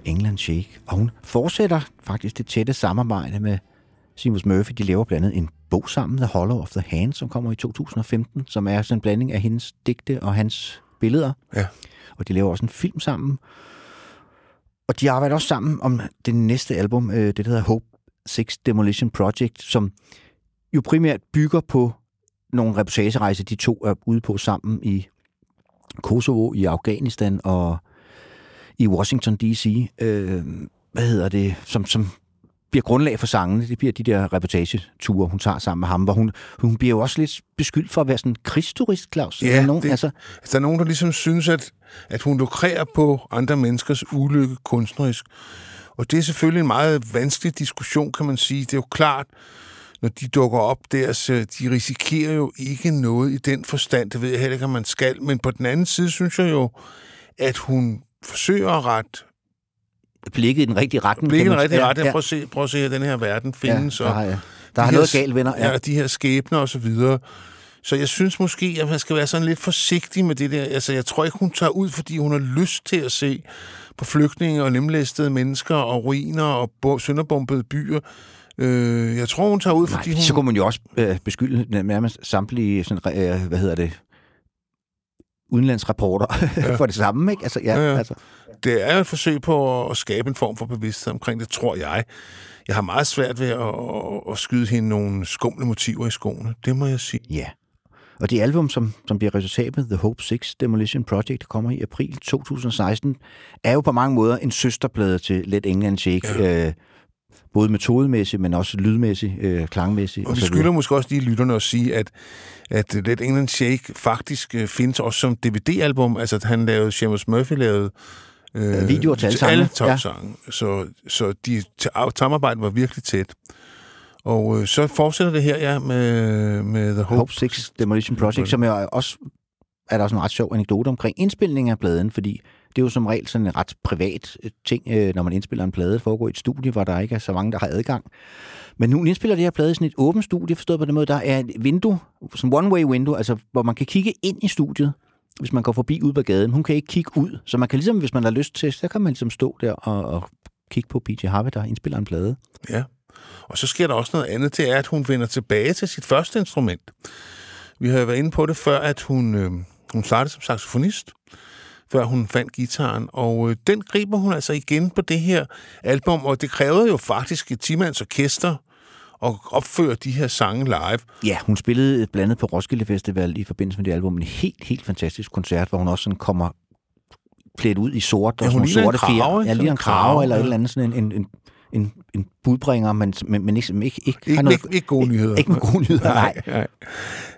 England Shake. Og hun fortsætter faktisk det tætte samarbejde med Seamus Murphy. De laver blandt andet en bog sammen, The Hollow of the Hand, som kommer i 2015, som er sådan en blanding af hendes digte og hans billeder. Ja. Og de laver også en film sammen. Og de arbejder også sammen om det næste album, øh, det der hedder Hope Six Demolition Project, som jo primært bygger på nogle reportagerejser, de to er ude på sammen i Kosovo, i Afghanistan og i Washington D.C., øh, hvad hedder det, som, som bliver grundlag for sangene. Det bliver de der reportageture, hun tager sammen med ham, hvor hun, hun bliver jo også lidt beskyldt for at være sådan en krigsturist, Claus. Ja, Er der nogen, det- altså, Altså, der er nogen, der ligesom synes, at, at hun lukrerer på andre menneskers ulykke kunstnerisk. Og det er selvfølgelig en meget vanskelig diskussion, kan man sige. Det er jo klart, når de dukker op der, så de risikerer jo ikke noget i den forstand. Det ved jeg heller ikke, om man skal. Men på den anden side synes jeg jo, at hun forsøger at rette blikket i den rigtige retning. blikket i den rigtige ja, retning. Ja, Prøv at se, prøv at se, at den her verden ja, findes. der og har, jeg- de der her noget s- galt, venner. Ja, Ja. de her skæbner og så videre. Så jeg synes måske, at man skal være sådan lidt forsigtig med det der. Altså, jeg tror ikke, hun tager ud, fordi hun har lyst til at se på flygtninge og lemlæstede mennesker og ruiner og bo- sønderbombede byer. Øh, jeg tror, hun tager ud, fordi Nej, hun... så kunne man jo også øh, beskylde nærmest samtlige, sådan, øh, hvad hedder det, udenlandsrapporter ja. for det samme, ikke? Altså, ja, Ja. Altså, Det er et forsøg på at skabe en form for bevidsthed omkring det, tror jeg. Jeg har meget svært ved at, at, at skyde hende nogle skumle motiver i skoene. Det må jeg sige. ja. Og det album, som, som bliver resultatet, The Hope 6 Demolition Project, der kommer i april 2016, er jo på mange måder en søsterplade til Let England Shake. Ja. Øh, både metodemæssigt, men også lydmæssigt, øh, klangmæssigt. Og vi så skylder måske også lige lytterne at sige, at, at Let England Shake faktisk øh, findes også som DVD-album. Altså, han lavede, Seamus Murphy lavede øh, videoer til alle til alle sangene. Ja. topsange. Så, så de samarbejdet var virkelig tæt. Og øh, så fortsætter det her, ja, med, med The Hope. Hope 6 Demolition Project, som jeg også er der også en ret sjov anekdote omkring indspilningen af pladen, fordi det er jo som regel sådan en ret privat øh, ting, øh, når man indspiller en plade. Det foregår i et studie, hvor der ikke er så mange, der har adgang. Men nu indspiller det her plade i sådan et åbent studie, forstået på den måde, der er et vindue, sådan one-way window, altså hvor man kan kigge ind i studiet, hvis man går forbi ud på gaden. Hun kan ikke kigge ud, så man kan ligesom, hvis man har lyst til, så kan man ligesom stå der og, og kigge på PJ Harvey, der indspiller en plade. Ja. Og så sker der også noget andet, det er, at hun vender tilbage til sit første instrument. Vi har jo været inde på det før, at hun, øh, hun startede som saxofonist, før hun fandt gitaren, og øh, den griber hun altså igen på det her album, og det krævede jo faktisk et timands orkester at opføre de her sange live. Ja, hun spillede blandt andet på Roskilde Festival i forbindelse med det album. En helt, helt fantastisk koncert, hvor hun også sådan kommer klædt ud i sort Ja, og hun en sorte fjer. ikke? Ja, lige en en krave eller et ja. eller andet sådan en, en, en, en, en budbringer, men, men, men ikke, ikke, ikke, Ikke, noget, ikke, ikke gode nyheder. ikke med gode nyheder, nej. nej.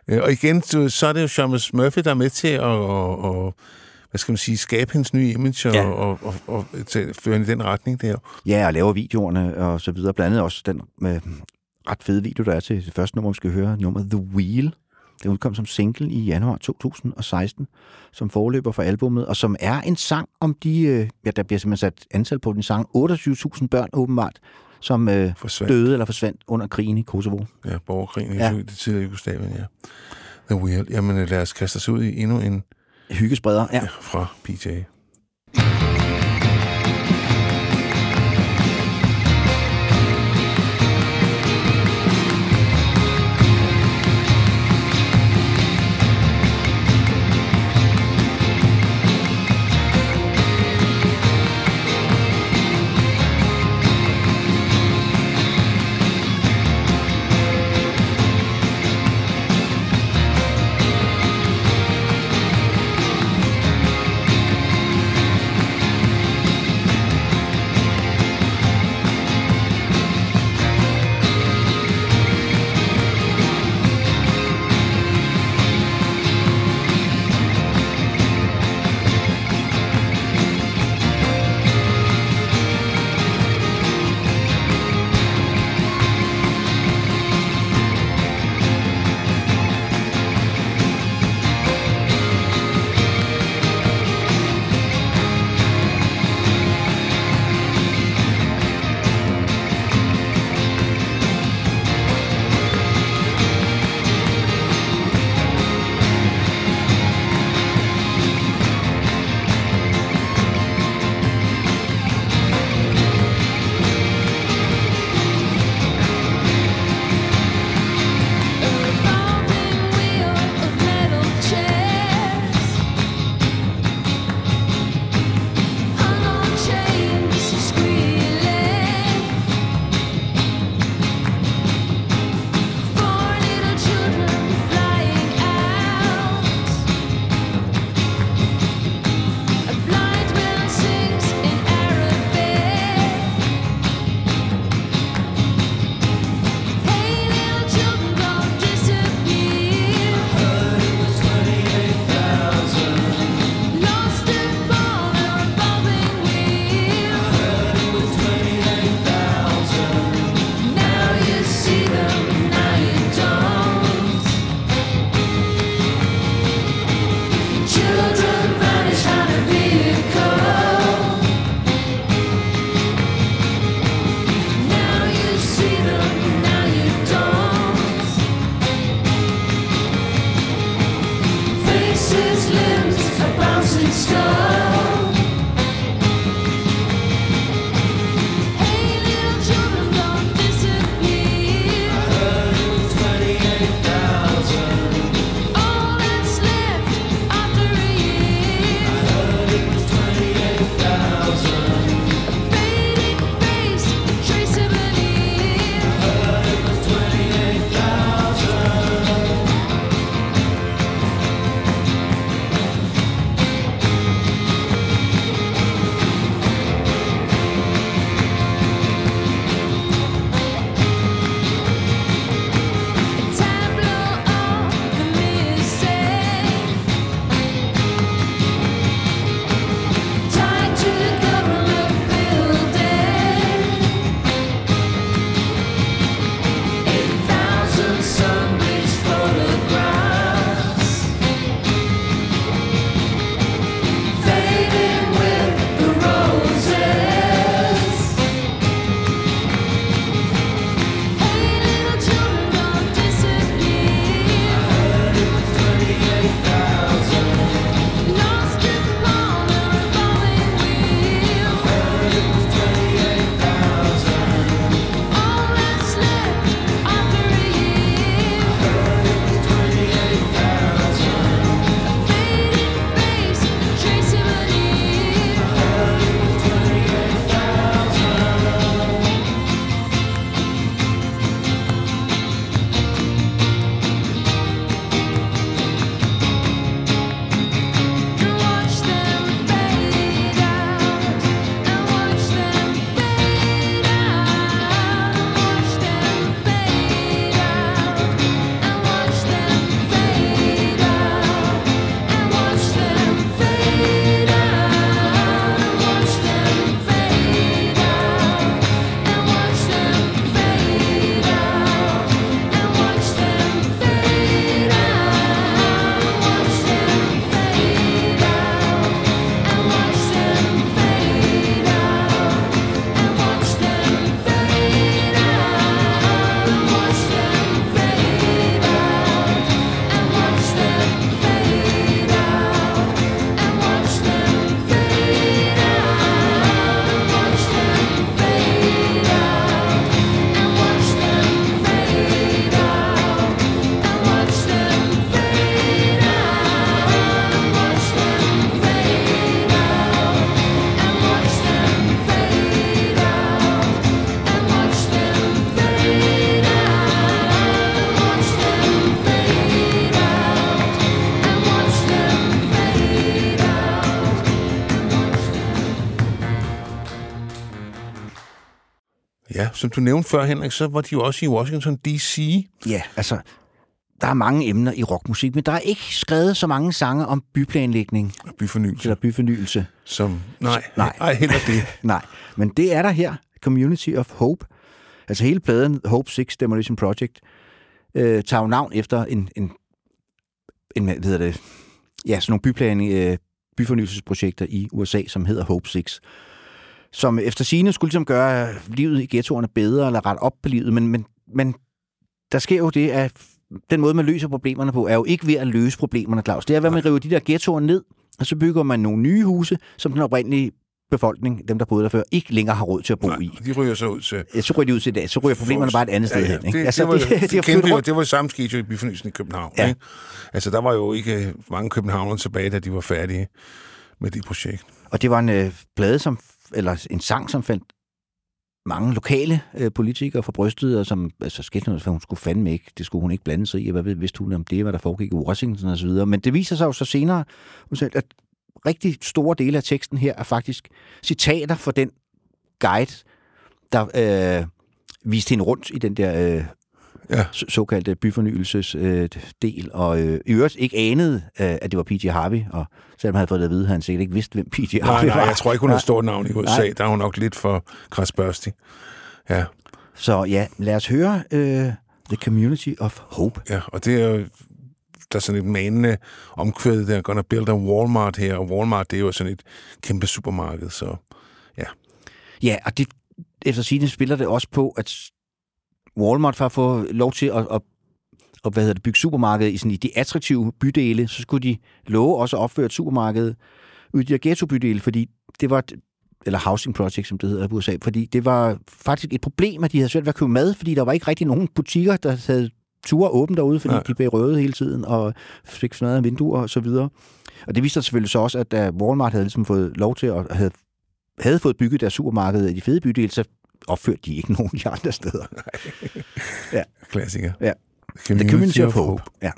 Øh, Og igen, så, så er det jo Seamus Murphy, der er med til at, at, at hvad skal man sige, skabe hendes nye image og, Ja. og, og, og, til, føre hende i den retning der. Ja, og laver videoerne og så videre. Blandt andet også den med ret fede video, der er til det første nummer, vi skal høre, nummeret The Wheel. Det udkom som single i januar 2016, som forløber for albummet, og som er en sang om de, øh, ja, der bliver simpelthen sat antal på den sang, 28.000 børn åbenbart, som øh, Forsvandt. døde eller forsvandt under krigen i Kosovo. Ja, borgerkrigen i Ja. ja. det tidligere Jugoslavien, ja. The Wheel. Jamen, øh, lad os kaste os ud i endnu en Hyggespreder, ja. ja. fra PJ. Som du nævnte før, Henrik, så var de jo også i Washington D.C. Ja, altså, der er mange emner i rockmusik, men der er ikke skrevet så mange sange om byplanlægning og byfornyelse. eller byfornyelse. Som, nej, Nej. nej, heller det. Nej, men det er der her, Community of Hope. Altså hele pladen, Hope 6 Demolition Project, øh, tager jo navn efter en, en, en hvad hedder det, ja, sådan nogle byplanning, øh, byfornyelsesprojekter i USA, som hedder Hope 6 som efter sine skulle ligesom gøre livet i ghettoerne bedre, eller rette op på livet, men, men, men der sker jo det, at den måde, man løser problemerne på, er jo ikke ved at løse problemerne, Claus. Det er, at man river de der ghettoer ned, og så bygger man nogle nye huse, som den oprindelige befolkning, dem der boede der før, ikke længere har råd til at bo Nej, i. de ryger så ud til... Ja, så ryger de ud til det. Så ryger problemerne bare et andet sted hen. Ikke? Det, altså, det, var, de, det, de, kendte jo, det var samme jo i byfornyelsen i København. Ja. Ikke? Altså, der var jo ikke mange københavnere tilbage, da de var færdige med det projekt. Og det var en øh, plade, som, eller en sang, som fandt mange lokale øh, politikere for brystet, og som altså, skete noget, for hun skulle fandme ikke, det skulle hun ikke blande sig i, og hvad ved- vidste hun om det, hvad der foregik i Washington og så videre. Men det viser sig jo så senere, at rigtig store dele af teksten her er faktisk citater for den guide, der øh, viste hende rundt i den der øh, Ja. så- såkaldte byfornyelsesdel, øh, og øh, i øvrigt ikke anede, øh, at det var P.J. Harvey, og selvom han havde fået det at vide, havde han sikkert ikke vidst, hvem P.J. Nej, Harvey nej, var. jeg tror ikke, hun har stort navn i USA. Nej. Der er hun nok lidt for krasbørstig. Ja, Så ja, lad os høre øh, The Community of Hope. ja, og det er der er sådan et manende omkvæd, der gonna build a Walmart her, og Walmart, det er jo sådan et kæmpe supermarked, så Ja, og det, efter sigende spiller det også på, at Walmart for at få lov til at, at, at hvad hedder det, bygge supermarked i, sådan, i de attraktive bydele, så skulle de love også at opføre et supermarked ud i de her ghetto-bydele, fordi det var et, eller housing project, som det hedder i USA, fordi det var faktisk et problem, at de havde svært ved at købe mad, fordi der var ikke rigtig nogen butikker, der havde ture åbent derude, fordi Nej. de blev røvet hele tiden, og fik smadret vinduer og så videre. Og det viste sig selvfølgelig så også, at da Walmart havde ligesom fået lov til at havde, havde fået bygget deres supermarked i de fede bydele, så opførte de ikke nogen de andre steder. klassiker. Ja. The Community of Hope. Ja.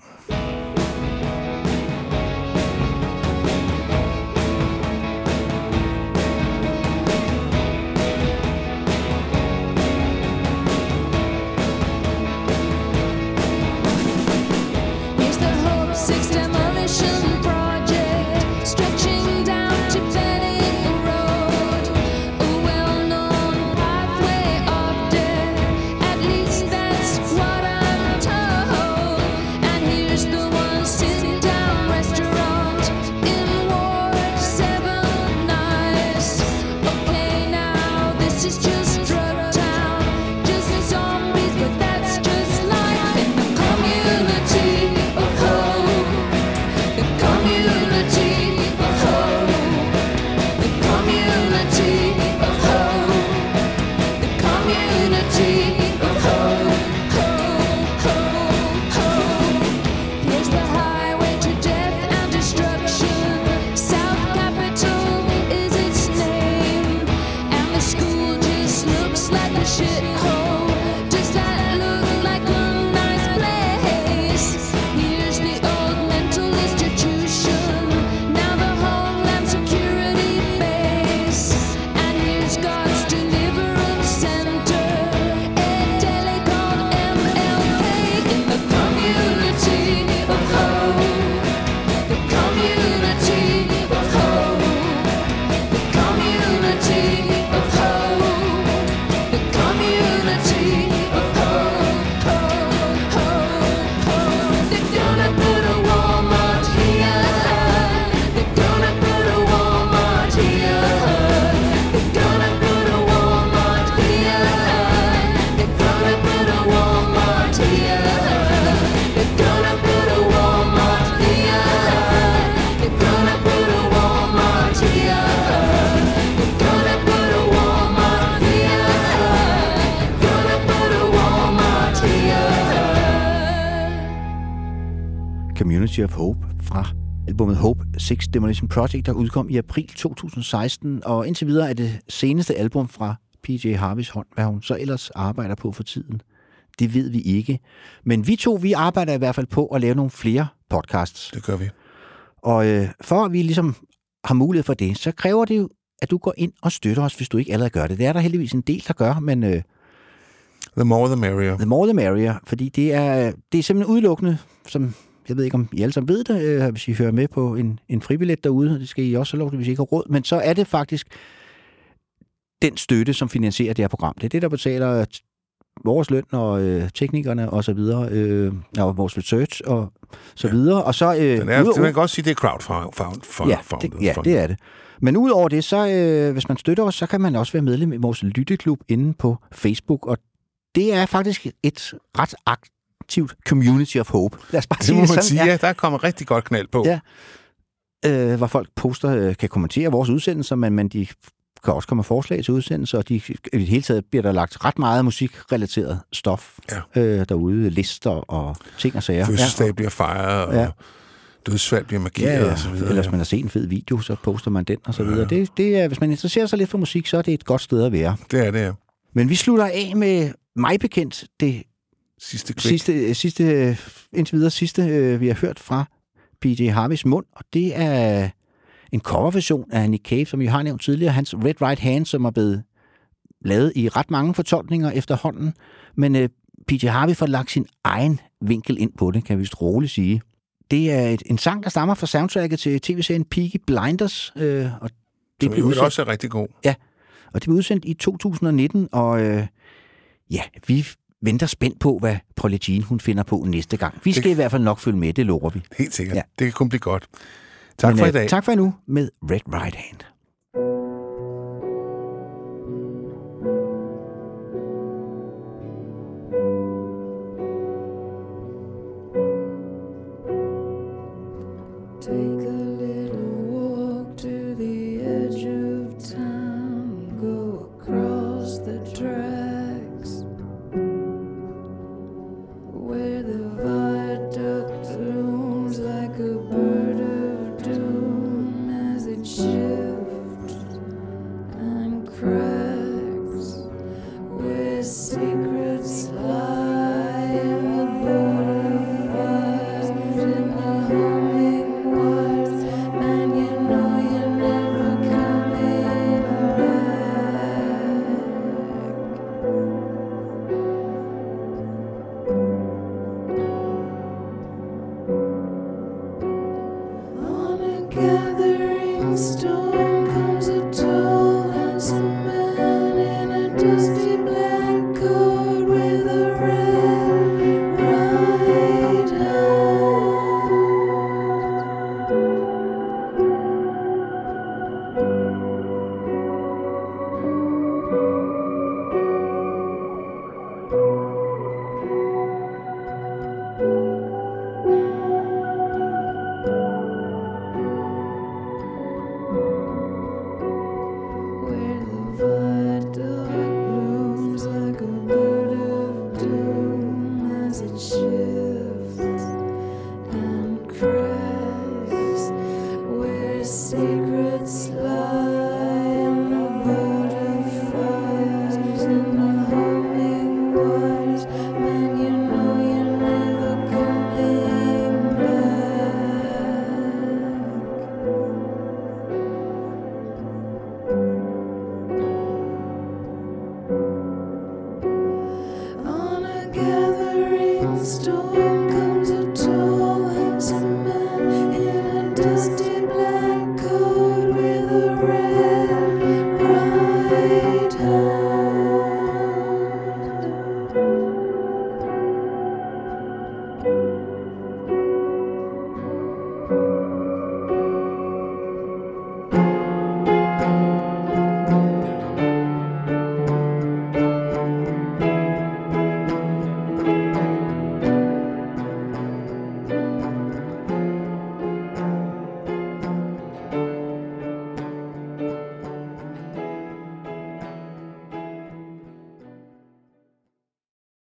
Community of Hope fra albumet Hope 6 Demolition Project, der udkom i april 2016, og indtil videre er det seneste album fra PJ Harveys hånd, hvad hun så ellers arbejder på for tiden. Det ved vi ikke. Men vi to, vi arbejder i hvert fald på at lave nogle flere podcasts. Det gør vi. Og øh, for at vi ligesom har mulighed for det, så kræver det jo, at du går ind og støtter os, hvis du ikke allerede gør det. Det er der heldigvis en del, der gør, men øh, The more the merrier. The more the merrier, fordi det er, det er simpelthen udelukkende, som jeg ved ikke, om I alle sammen ved det, øh, hvis I hører med på en, en fribillet derude, og det skal I også have lov til, hvis I ikke har råd, men så er det faktisk den støtte, som finansierer det her program. Det er det, der betaler vores løn og øh, teknikerne og så videre, øh, og vores research og så Ja. videre. Og så, øh, Den er, udover- man kan godt sige, det er crowdfunded. ja, det, ja, det er det. Men udover det, så øh, hvis man støtter os, så kan man også være medlem i vores lytteklub inde på Facebook, og det er faktisk et ret aktivt community of hope. Lad os bare Det sige må det sådan. sige, ja. Der er kommet rigtig godt knald på. Ja. øh, hvor folk poster, øh, kan kommentere vores udsendelser, men, men de kan også komme med forslag til udsendelser, og de, i det hele taget bliver der lagt ret meget musikrelateret stof Ja. øh, derude, lister og ting og sager. Fødselsdag bliver fejret, og Ja. dødsfald bliver markeret Ja, ja. og så videre. Ellers man har set en fed video, så poster man den og så videre. Ja. Det, det er, hvis man interesserer sig lidt for musik, så er det et godt sted at være. Det er det, ja. Men vi slutter af med mig bekendt det Sidste klik. sidste, sidste, indtil videre sidste, øh, vi har hørt fra PJ Harveys mund, og det er en coverversion af Nick Cave, som vi har nævnt tidligere, hans Red Right Hand, som er blevet lavet i ret mange fortolkninger efterhånden, men øh, PJ Harvey får lagt sin egen vinkel ind på det, kan vi vist roligt sige. Det er et, en sang, der stammer fra soundtracket til tv-serien Peaky Blinders, øh, og det Som blev udsendt også er rigtig god. og det blev udsendt i 2019, og øh, ja, vi venter spændt på, hvad Polly Jean hun finder på næste gang. Vi skal Det- i hvert fald nok følge med, det lover vi. Helt sikkert. Ja. Det kan kun blive godt. Tak Men, for øh, i dag. Tak for nu med Red Right Hand.